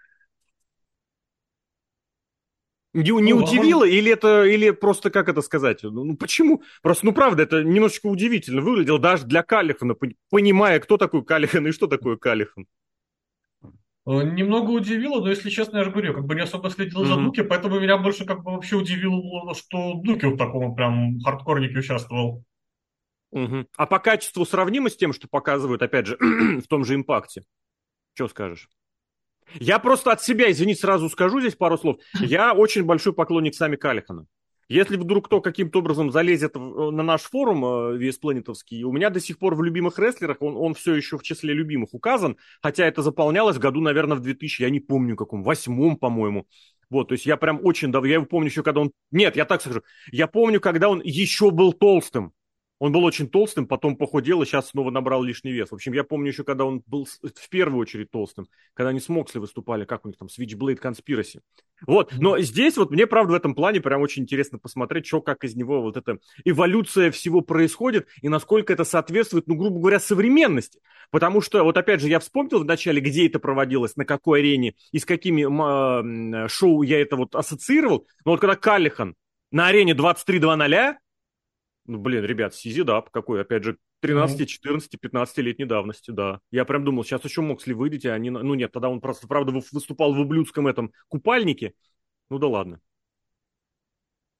Не, не ну, удивило, он... или это, или просто, как это сказать, ну, ну почему? Просто, ну правда, это немножечко удивительно выглядело даже для Калихана, понимая, кто такой Калихан и что такое Калихан. Э, немного удивило, но если честно, я же говорю, как бы не особо следил mm-hmm. за Дуки, поэтому меня больше как бы вообще удивило, что Дуки в таком прям хардкорнике участвовал. Угу. А по качеству сравнимо с тем, что показывают, опять же, в том же импакте? Что скажешь? Я просто от себя, извини, сразу скажу здесь пару слов. Я очень большой поклонник Сами Калихана. Если вдруг кто каким-то образом залезет на наш форум веспланетовский, у меня до сих пор в любимых рестлерах он, он все еще в числе любимых указан, хотя это заполнялось в году, наверное, в 2000, я не помню каком, восьмом, по-моему. Вот, то есть я прям очень давно, я его помню еще, когда он... Нет, я так скажу, я помню, когда он еще был толстым. Он был очень толстым, потом похудел и сейчас снова набрал лишний вес. В общем, я помню еще, когда он был в первую очередь толстым, когда они с Моксли выступали, как у них там, Switchblade Conspiracy. Вот, но здесь вот мне, правда, в этом плане прям очень интересно посмотреть, что, как из него вот эта эволюция всего происходит и насколько это соответствует, ну, грубо говоря, современности. Потому что, вот опять же, я вспомнил вначале, где это проводилось, на какой арене и с какими э, шоу я это вот ассоциировал. Но вот когда Каллихан на арене 23.00 ну, блин, ребят, Сизидап какой, опять же, 13, 14, 15-летней давности, да. Я прям думал, сейчас еще Моксли выйдете, а они... Ну нет, тогда он просто, правда, выступал в ублюдском этом купальнике. Ну да ладно.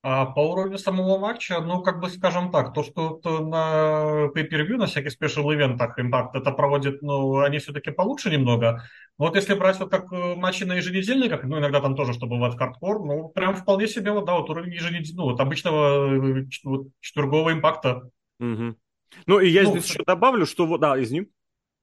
А по уровню самого матча, ну, как бы скажем так, то, что на pay на всяких спешл-ивентах Impact это проводит, ну, они все-таки получше немного. Вот если брать вот как э, матчи на еженедельниках, ну, иногда там тоже, что бывает хардкор, ну, прям вполне себе, вот, да, вот уровень еженедельного, ну, вот обычного э, вот, четвергового импакта. Угу. Ну, и я ну, здесь еще добавлю, что, вот, да, извини.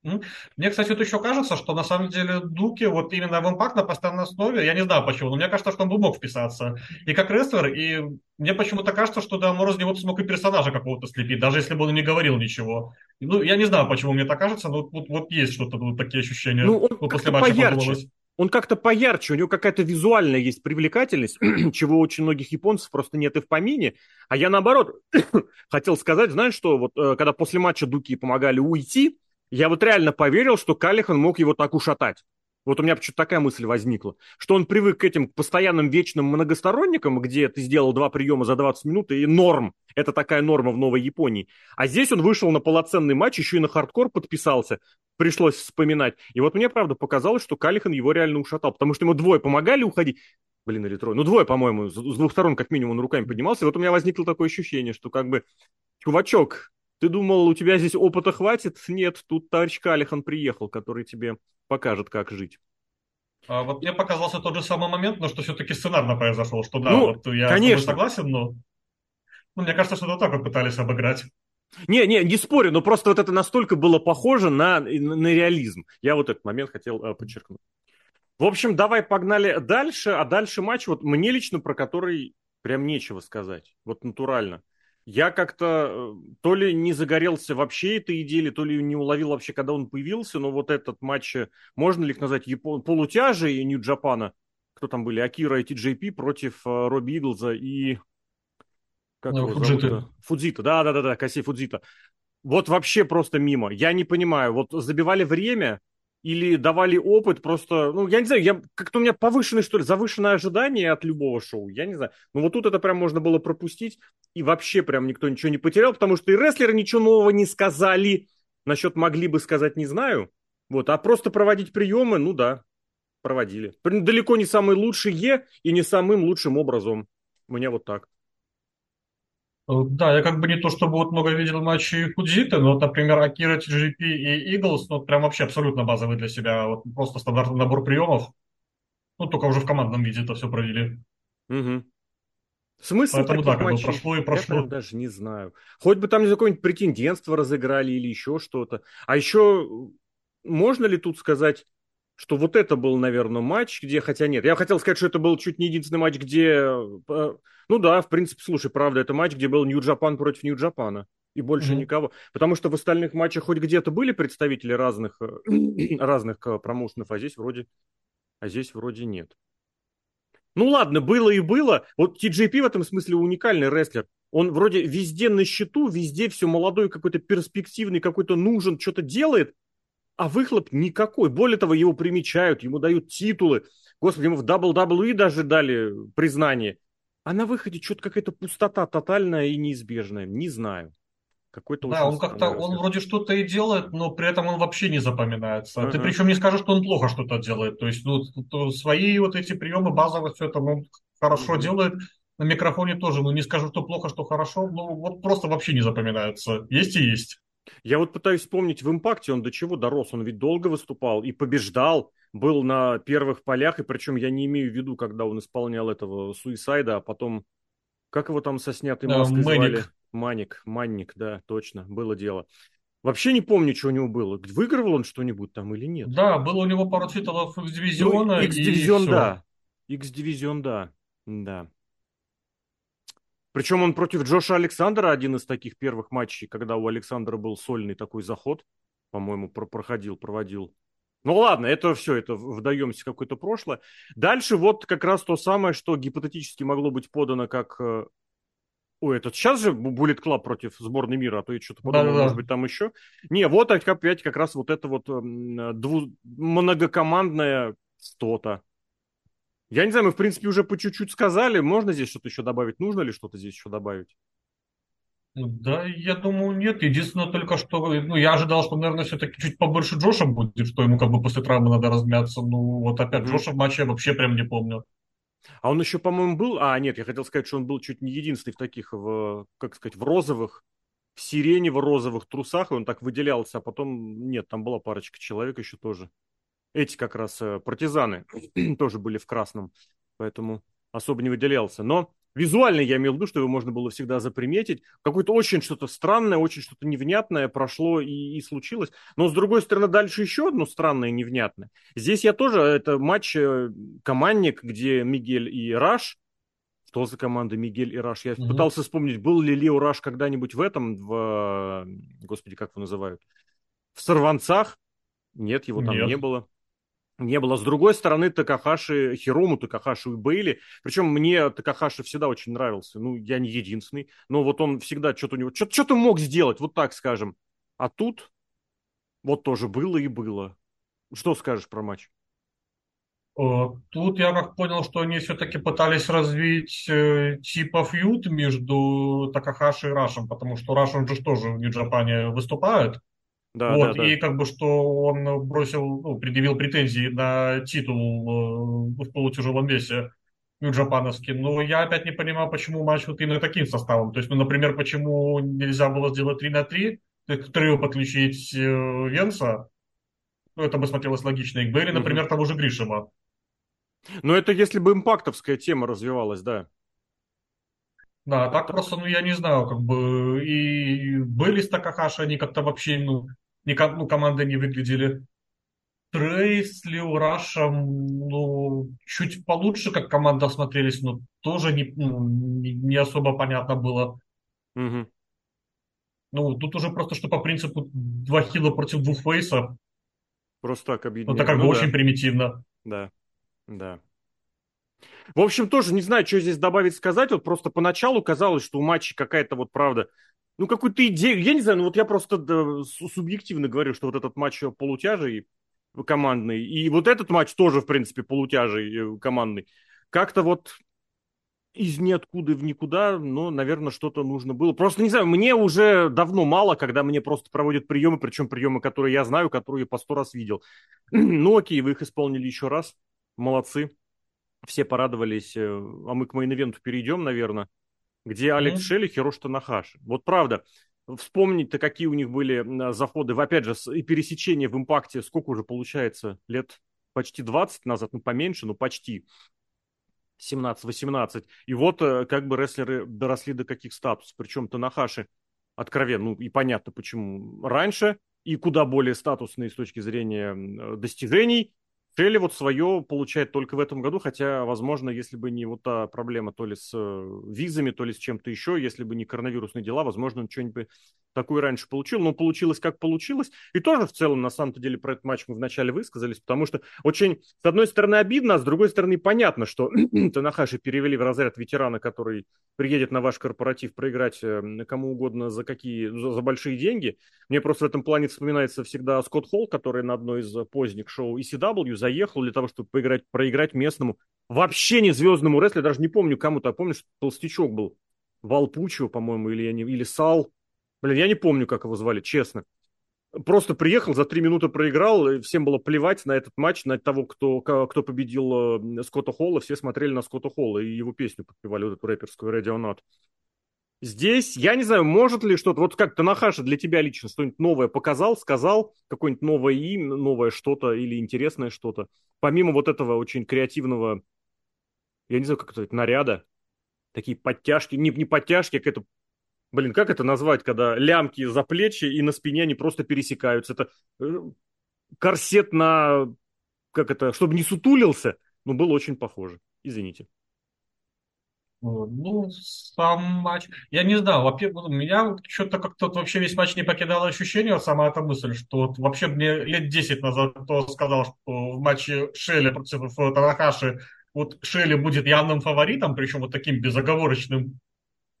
Мне, кстати, вот еще кажется, что на самом деле Дуки вот именно в импакт на постоянной основе, я не знаю почему, но мне кажется, что он бы мог вписаться и как рестлер, и мне почему-то кажется, что да, Мороз не вот смог и персонажа какого-то слепить, даже если бы он не говорил ничего. Ну, я не знаю, почему мне так кажется, но вот, вот есть что-то, вот такие ощущения. Ну, он вот после матча поярче. Подумалось. Он как-то поярче, у него какая-то визуальная есть привлекательность, чего очень многих японцев просто нет и в помине. А я наоборот хотел сказать, знаешь что, вот э, когда после матча Дуки помогали уйти, я вот реально поверил, что Калихан мог его так ушатать. Вот у меня почему-то такая мысль возникла, что он привык к этим постоянным вечным многосторонникам, где ты сделал два приема за 20 минут, и норм. Это такая норма в Новой Японии. А здесь он вышел на полноценный матч, еще и на хардкор подписался. Пришлось вспоминать. И вот мне, правда, показалось, что Калихан его реально ушатал, потому что ему двое помогали уходить. Блин, или трое. Ну, двое, по-моему, с двух сторон как минимум он руками поднимался. И вот у меня возникло такое ощущение, что как бы, чувачок, ты думал, у тебя здесь опыта хватит? Нет, тут товарищ Калихан приехал, который тебе покажет, как жить. А вот мне показался тот же самый момент, но что все-таки сценарно произошел, что да, ну, вот я конечно. согласен, но ну, мне кажется, что это так вот пытались обыграть. Не, не, не спорю, но просто вот это настолько было похоже на, на, на реализм. Я вот этот момент хотел э, подчеркнуть. В общем, давай погнали дальше, а дальше матч, вот мне лично про который прям нечего сказать, вот натурально. Я как-то э, то ли не загорелся вообще этой идеей, то ли не уловил вообще, когда он появился, но вот этот матч, э, можно ли их назвать Япон... полутяжи и Нью-Джапана? Кто там были? Акира и TJP против э, Робби Иглза и... Как ну, его Фуджита. зовут? Фудзита, да-да-да, Каси Фудзита. Вот вообще просто мимо. Я не понимаю. Вот забивали время, или давали опыт просто, ну, я не знаю, я, как-то у меня повышенное, что ли, завышенное ожидание от любого шоу, я не знаю. Но вот тут это прям можно было пропустить, и вообще прям никто ничего не потерял, потому что и рестлеры ничего нового не сказали, насчет могли бы сказать, не знаю, вот, а просто проводить приемы, ну да, проводили. Далеко не самые лучшие и не самым лучшим образом. У меня вот так. Э, да, я как бы не то чтобы вот много видел матчей Фудзиты, но, вот, например, Акира, TGP и Eagles, ну, прям вообще абсолютно базовый для себя, вот просто стандартный набор приемов, ну, только уже в командном виде это все провели. Угу. Смысл Поэтому так, матчей, прошло и прошло. Я даже не знаю. Хоть бы там какое-нибудь претендентство разыграли или еще что-то. А еще можно ли тут сказать, что вот это был, наверное, матч, где, хотя нет, я хотел сказать, что это был чуть не единственный матч, где, э, ну да, в принципе, слушай, правда, это матч, где был Нью-Джапан против Нью-Джапана, и больше mm-hmm. никого. Потому что в остальных матчах хоть где-то были представители разных, э, разных э, промоушенов, а здесь вроде, а здесь вроде нет. Ну ладно, было и было. Вот TJP в этом смысле уникальный рестлер. Он вроде везде на счету, везде все молодой, какой-то перспективный, какой-то нужен, что-то делает, а выхлоп никакой. Более того, его примечают, ему дают титулы. Господи, ему в WWE даже дали признание. А на выходе что-то какая-то пустота тотальная и неизбежная. Не знаю. Какой-то да, он как-то, он вроде что-то и делает, но при этом он вообще не запоминается. Uh-huh. Ты причем не скажешь, что он плохо что-то делает. То есть, ну, то свои вот эти приемы базовые, все это он хорошо uh-huh. делает. На микрофоне тоже, ну, не скажу, что плохо, что хорошо. Ну, вот просто вообще не запоминается. Есть и есть. Я вот пытаюсь вспомнить в импакте, он до чего дорос. Он ведь долго выступал и побеждал, был на первых полях, и причем я не имею в виду, когда он исполнял этого суисайда, а потом, как его там со снятой маской uh, звали? Маник, Манник, да, точно, было дело. Вообще не помню, что у него было. Выигрывал он что-нибудь там или нет? Да, было у него пару титулов X-дивизиона. Ну, X-дивизион, да. X-дивизион, да. Да. Причем он против Джоша Александра, один из таких первых матчей, когда у Александра был сольный такой заход, по-моему, про проходил, проводил. Ну ладно, это все, это вдаемся в какое-то прошлое. Дальше вот как раз то самое, что гипотетически могло быть подано как... Э, ой, этот сейчас же Bullet Club против сборной мира, а то я что-то подумал, Да-да-да. может быть, там еще. Не, вот опять как раз вот это вот эм, дву... многокомандное что-то. Я не знаю, мы, в принципе, уже по чуть-чуть сказали. Можно здесь что-то еще добавить? Нужно ли что-то здесь еще добавить? Да, я думаю, нет. Единственное только, что ну, я ожидал, что, наверное, все-таки чуть побольше Джоша будет, что ему как бы после травмы надо размяться. Ну, вот опять mm-hmm. Джоша в матче я вообще прям не помню. А он еще, по-моему, был... А, нет, я хотел сказать, что он был чуть не единственный в таких, в, как сказать, в розовых, в сиренево-розовых трусах, и он так выделялся, а потом, нет, там была парочка человек еще тоже. Эти как раз э, партизаны тоже были в красном, поэтому особо не выделялся. Но Визуально я имел в виду, что его можно было всегда заприметить. Какое-то очень что-то странное, очень что-то невнятное прошло и, и случилось. Но, с другой стороны, дальше еще одно странное и невнятное. Здесь я тоже, это матч э, командник, где Мигель и Раш. Что за команда Мигель и Раш? Я mm-hmm. пытался вспомнить, был ли Лео Раш когда-нибудь в этом, в, господи, как его называют, в Сорванцах? Нет, его там Нет. не было не было. С другой стороны, Такахаши, Хирому Такахаши и Бейли, причем мне Такахаши всегда очень нравился, ну, я не единственный, но вот он всегда что-то у него, что-то мог сделать, вот так скажем. А тут вот тоже было и было. Что скажешь про матч? Тут я как понял, что они все-таки пытались развить э, типа фьюд между Такахаши и Рашем, потому что Раш, он же тоже в Нью-Джапане выступает. Да, вот, да, да. и как бы что он бросил, ну, предъявил претензии на титул э, в полутяжелом весе нью-джапановский. Но я опять не понимаю, почему матч вот именно таким составом. То есть, ну, например, почему нельзя было сделать 3 на 3, к трио подключить э, Венса, ну, это бы смотрелось логично. И к Бейли, например, угу. того же Гришема. Но это если бы импактовская тема развивалась, да. Да, так просто, ну, я не знаю, как бы, и были с Такахаши, они как-то вообще, ну, никак, ну, команды не выглядели. Трейс с Лео Рашем, ну, чуть получше, как команда смотрелись, но тоже не, ну, не, особо понятно было. Угу. Ну, тут уже просто, что по принципу два хила против двух фейсов. Просто так объединять. Это как ну, бы да. очень примитивно. Да, да. В общем, тоже не знаю, что здесь добавить сказать. Вот просто поначалу казалось, что у матча какая-то вот правда ну, какую-то идею, я не знаю, ну вот я просто да, субъективно говорю, что вот этот матч полутяжий командный, и вот этот матч тоже, в принципе, полутяжий э, командный, как-то вот из ниоткуда в никуда, но, наверное, что-то нужно было. Просто, не знаю, мне уже давно мало, когда мне просто проводят приемы, причем приемы, которые я знаю, которые я по сто раз видел. ну, окей, вы их исполнили еще раз, молодцы. Все порадовались, э, а мы к мейн-ивенту перейдем, наверное где Алекс mm-hmm. Шелли, Хирош Танахаши. Вот правда, вспомнить-то, какие у них были заходы, опять же, и пересечение в импакте, сколько уже получается, лет почти 20 назад, ну, поменьше, но почти 17-18. И вот э, как бы рестлеры доросли до каких статусов. Причем Танахаши откровенно, ну и понятно почему, раньше и куда более статусные с точки зрения достижений, Шелли вот свое получает только в этом году, хотя, возможно, если бы не вот та проблема то ли с э, визами, то ли с чем-то еще, если бы не коронавирусные дела, возможно, он что-нибудь бы такое раньше получил, но получилось как получилось. И тоже в целом, на самом-то деле, про этот матч мы вначале высказались, потому что очень, с одной стороны, обидно, а с другой стороны, понятно, что Танахаши перевели в разряд ветерана, который приедет на ваш корпоратив проиграть э, кому угодно за какие, за, за большие деньги. Мне просто в этом плане вспоминается всегда Скотт Холл, который на одной из поздних шоу ECW заехал для того, чтобы поиграть, проиграть местному, вообще не звездному рестлеру, даже не помню кому-то, а помнишь, толстячок был, Валпучо, по-моему, или, я не, или Сал, Блин, я не помню, как его звали, честно. Просто приехал, за три минуты проиграл, всем было плевать на этот матч, на того, кто, кто победил э, Скотта Холла, все смотрели на Скотта Холла и его песню подпевали, вот эту рэперскую Radio Not. Здесь, я не знаю, может ли что-то, вот как Танахаша для тебя лично что-нибудь новое показал, сказал, какое-нибудь новое имя, новое что-то или интересное что-то, помимо вот этого очень креативного, я не знаю, как это, наряда, такие подтяжки, не, не подтяжки, а какая-то блин, как это назвать, когда лямки за плечи и на спине они просто пересекаются. Это э, корсет на, как это, чтобы не сутулился, но было очень похоже. Извините. Ну, сам матч. Я не знаю, во-первых, меня вот что-то как-то вообще весь матч не покидало ощущение, сама эта мысль, что вот вообще мне лет 10 назад кто сказал, что в матче Шелли против Танахаши вот Шелли будет явным фаворитом, причем вот таким безоговорочным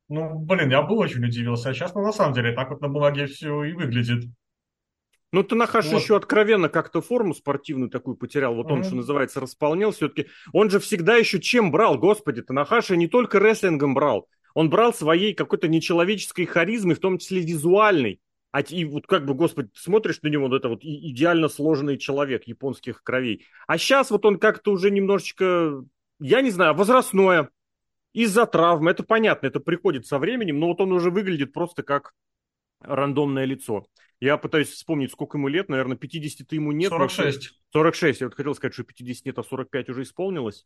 ну, блин, я был очень удивился. А сейчас, ну, на самом деле, так вот на бумаге все и выглядит. Ну, Танахаш вот. еще откровенно как-то форму спортивную такую потерял. Вот mm-hmm. он, что называется, располнел все-таки. Он же всегда еще чем брал, господи, Танахаша не только рестлингом брал. Он брал своей какой-то нечеловеческой харизмой, в том числе визуальной. А и вот как бы, господи, смотришь на него, вот это вот идеально сложенный человек японских кровей. А сейчас вот он как-то уже немножечко, я не знаю, возрастное, из-за травмы, это понятно, это приходит со временем, но вот он уже выглядит просто как рандомное лицо. Я пытаюсь вспомнить, сколько ему лет, наверное, 50 ему нет. 46. 46, я вот хотел сказать, что 50 нет, а 45 уже исполнилось.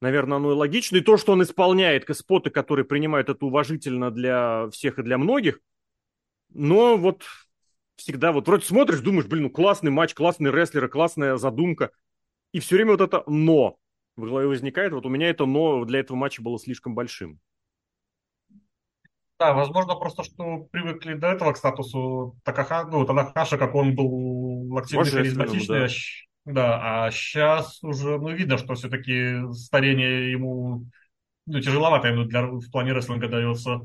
Наверное, оно и логично. И то, что он исполняет споты, которые принимают это уважительно для всех и для многих. Но вот всегда вот вроде смотришь, думаешь, блин, ну классный матч, классный рестлер, классная задумка. И все время вот это «но» в голове возникает. Вот у меня это «но» для этого матча было слишком большим. Да, возможно, просто что привыкли до этого к статусу Такаха, ну, Танахаша, как он был активный, харизматичный, да. да, а сейчас уже, ну, видно, что все-таки старение ему, ну, тяжеловато ему для, в плане рестлинга дается.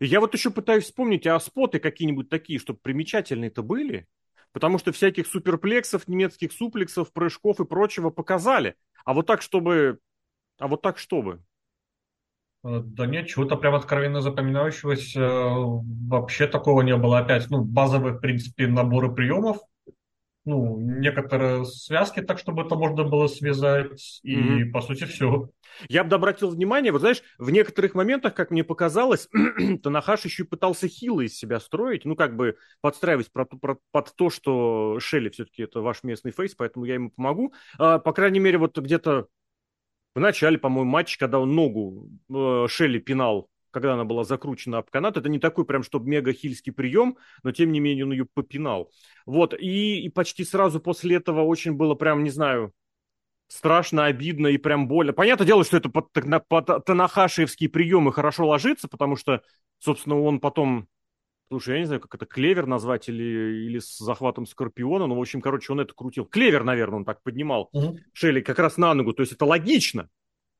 Я вот еще пытаюсь вспомнить, а споты какие-нибудь такие, чтобы примечательные-то были? Потому что всяких суперплексов, немецких суплексов, прыжков и прочего показали. А вот так, чтобы... А вот так, чтобы... Э, да нет, чего-то прям откровенно запоминающегося э, вообще такого не было. Опять, ну, базовые, в принципе, наборы приемов, ну, некоторые связки, так, чтобы это можно было связать, и, mm-hmm. по сути, все. Я бы обратил внимание, вот знаешь, в некоторых моментах, как мне показалось, Танахаш еще и пытался хилы из себя строить, ну, как бы подстраивать про, про, под то, что Шелли все-таки это ваш местный фейс, поэтому я ему помогу. А, по крайней мере, вот где-то в начале, по-моему, матча, когда он ногу э, Шелли пинал, когда она была закручена об канат, это не такой прям, чтобы мега-хильский прием, но тем не менее он ее попинал. Вот, и, и почти сразу после этого очень было прям, не знаю, страшно, обидно и прям больно. Понятное дело, что это под, под Танахашевские приемы хорошо ложится, потому что, собственно, он потом Слушай, я не знаю, как это клевер назвать или, или с захватом скорпиона. Ну, в общем, короче, он это крутил. Клевер, наверное, он так поднимал угу. Шелли как раз на ногу. То есть это логично.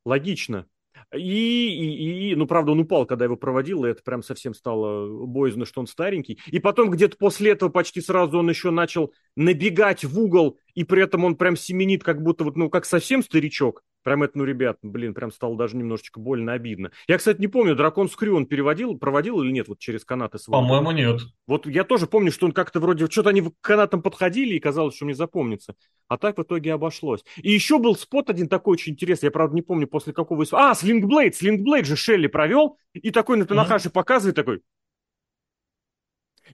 Логично. И, и, и, ну, правда, он упал, когда его проводил, и это прям совсем стало боязно, что он старенький. И потом где-то после этого почти сразу он еще начал набегать в угол, и при этом он прям семенит, как будто вот, ну, как совсем старичок. Прям это, ну, ребят, блин, прям стало даже немножечко больно обидно. Я, кстати, не помню, Дракон Скрю он переводил, проводил или нет вот через канаты свои? По-моему, нет. Вот я тоже помню, что он как-то вроде, что-то они к канатам подходили, и казалось, что мне запомнится. А так в итоге обошлось. И еще был спот один такой очень интересный, я, правда, не помню, после какого... А, Слингблейд, Слингблейд же Шелли провел, и такой на Танахаши mm-hmm. показывает, такой,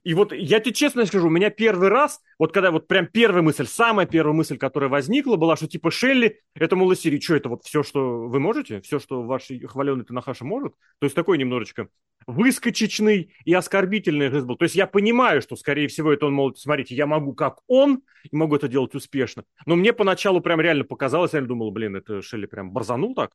и вот я тебе честно скажу, у меня первый раз, вот когда вот прям первая мысль, самая первая мысль, которая возникла, была, что типа Шелли, это мол серии, что это вот все, что вы можете, все, что ваш хваленый Танахаша может, то есть такой немножечко выскочечный и оскорбительный жест был. То есть я понимаю, что, скорее всего, это он, мол, смотрите, я могу как он, и могу это делать успешно. Но мне поначалу прям реально показалось, я думал, блин, это Шелли прям борзанул так,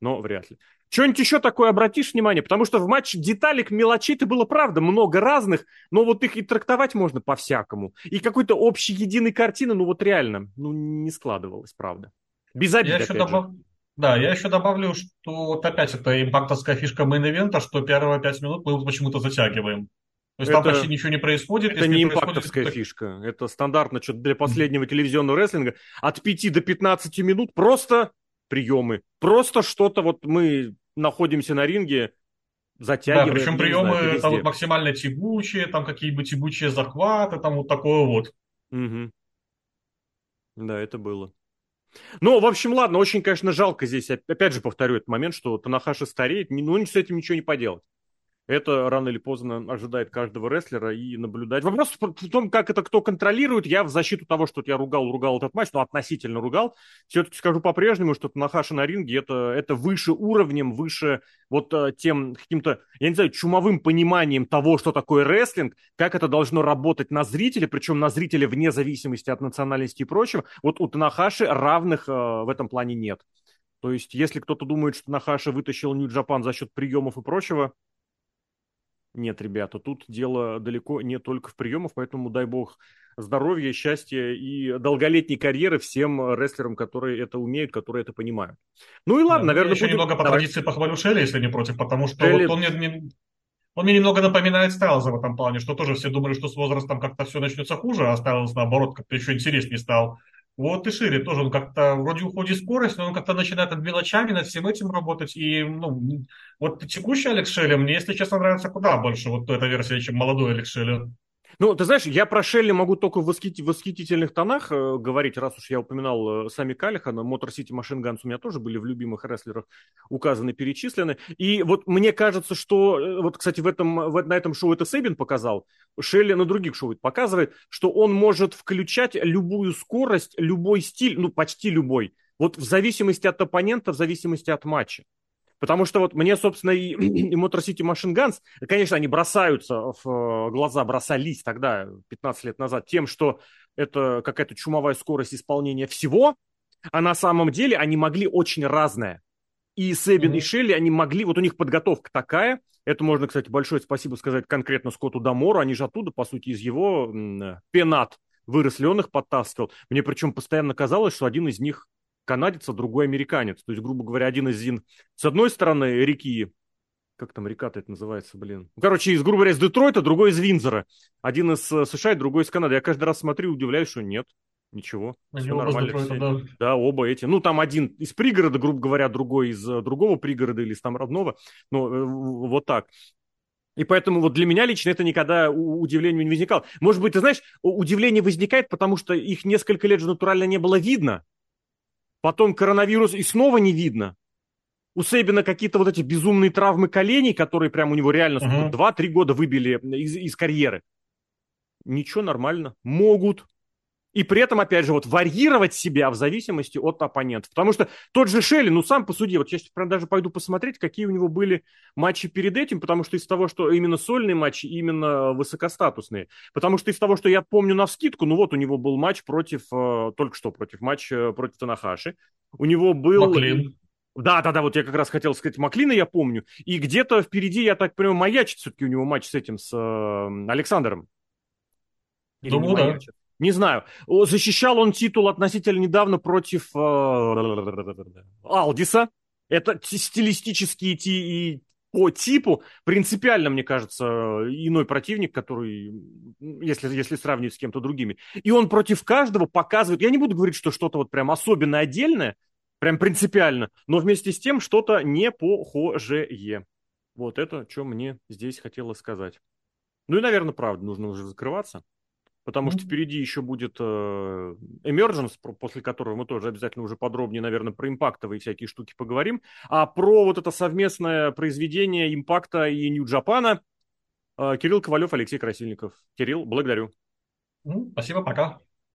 но вряд ли. Что-нибудь еще такое обратишь внимание? Потому что в матче деталек, мелочей-то было, правда, много разных, но вот их и трактовать можно по-всякому. И какой-то общей единой картины, ну вот реально, ну не складывалось, правда. Без обид, я еще добав... Да, я еще добавлю, что вот опять это импактовская фишка main event а, что первые пять минут мы почему-то затягиваем. То есть это, там почти ничего не происходит. Это не импактовская происходит... фишка. Это стандартно что-то для последнего телевизионного рестлинга. От 5 до 15 минут просто приемы. Просто что-то вот мы находимся на ринге, затягиваем. Да, причем приемы знаю, там вот максимально тягучие, там какие-нибудь тягучие захваты, там вот такое вот. Угу. Да, это было. Ну, в общем, ладно, очень, конечно, жалко здесь, опять же повторю этот момент, что Танахаши стареет, ну, с этим ничего не поделать это рано или поздно ожидает каждого рестлера и наблюдать. Вопрос в том, как это кто контролирует. Я в защиту того, что я ругал, ругал этот матч, но относительно ругал. Все-таки скажу по-прежнему, что Нахаша на ринге это, это выше уровнем, выше вот э, тем каким-то, я не знаю, чумовым пониманием того, что такое рестлинг, как это должно работать на зрителя, причем на зрителя вне зависимости от национальности и прочего. Вот у Танахаши равных э, в этом плане нет. То есть, если кто-то думает, что Нахаша вытащил Нью-Джапан за счет приемов и прочего, нет, ребята, тут дело далеко не только в приемах, поэтому дай бог здоровья, счастья и долголетней карьеры всем рестлерам, которые это умеют, которые это понимают. Ну и ладно, да, наверное, я еще будем... немного по Давай. традиции похвалю Шелли, если не против, потому что Шелли... вот он мне, он мне немного напоминает Стайлза в этом плане, что тоже все думали, что с возрастом как-то все начнется хуже, а Стайлз, наоборот, как-то еще интереснее стал. Вот и Шире тоже, он как-то вроде уходит скорость, но он как-то начинает над мелочами, над всем этим работать. И, ну, вот текущий Алекс Шелли мне, если честно, нравится куда больше, вот эта версия, чем молодой Алекс Шелли. Ну, ты знаешь, я про Шелли могу только в восхит... восхитительных тонах э, говорить, раз уж я упоминал э, сами Калихана, Мотор Сити Машин Ганс у меня тоже были в любимых рестлерах указаны, перечислены. И вот мне кажется, что, э, вот, кстати, в этом, в, на этом шоу это Сейбин показал, Шелли на других шоу показывает, что он может включать любую скорость, любой стиль, ну, почти любой, Вот в зависимости от оппонента, в зависимости от матча. Потому что вот мне, собственно, и, и Motor City Machine Guns, конечно, они бросаются в э, глаза, бросались тогда, 15 лет назад, тем, что это какая-то чумовая скорость исполнения всего, а на самом деле они могли очень разное. И Себин, mm-hmm. и Шелли, они могли, вот у них подготовка такая, это можно, кстати, большое спасибо сказать конкретно Скотту Дамору, они же оттуда, по сути, из его пенат выросли, он их подтаскивал. Мне причем постоянно казалось, что один из них канадец, а другой американец. То есть, грубо говоря, один из Зин с одной стороны реки, как там река-то это называется, блин. Ну, короче, из, грубо говоря, из Детройта, другой из Винзора. Один из э, США, другой из Канады. Я каждый раз смотрю и удивляюсь, что нет. Ничего. Они оба нормально. Детройта, да. да, оба эти. Ну, там один из пригорода, грубо говоря, другой из э, другого пригорода или из там родного. Ну, э, вот так. И поэтому вот для меня лично это никогда удивления не возникало. Может быть, ты знаешь, удивление возникает, потому что их несколько лет же натурально не было видно. Потом коронавирус и снова не видно. У Сейбина какие-то вот эти безумные травмы коленей, которые прям у него реально uh-huh. 2-3 года выбили из, из карьеры. Ничего, нормально. Могут. И при этом, опять же, вот варьировать себя в зависимости от оппонентов. Потому что тот же Шелли, ну сам по суде, вот я сейчас прям даже пойду посмотреть, какие у него были матчи перед этим, потому что из того, что именно сольные матчи, именно высокостатусные. Потому что из того, что я помню на вскидку, ну вот у него был матч против, э, только что против матча э, против Танахаши. У него был... Маклин. Да, да, да, вот я как раз хотел сказать Маклина, я помню. И где-то впереди, я так понимаю, маячит все-таки у него матч с этим, с э, Александром. Или Думаю, да. Не знаю. Защищал он титул относительно недавно против э, Алдиса. Это стилистические и по типу принципиально, мне кажется, иной противник, который, если, если сравнивать с кем-то другими. И он против каждого показывает, я не буду говорить, что что-то вот прям особенно отдельное, прям принципиально, но вместе с тем что-то не похожее. Вот это, что мне здесь хотелось сказать. Ну и, наверное, правда, нужно уже закрываться потому что впереди еще будет э, Emergence, после которого мы тоже обязательно уже подробнее, наверное, про импактовые всякие штуки поговорим, а про вот это совместное произведение импакта и Нью-Джапана э, Кирилл Ковалев, Алексей Красильников. Кирилл, благодарю. Спасибо, пока.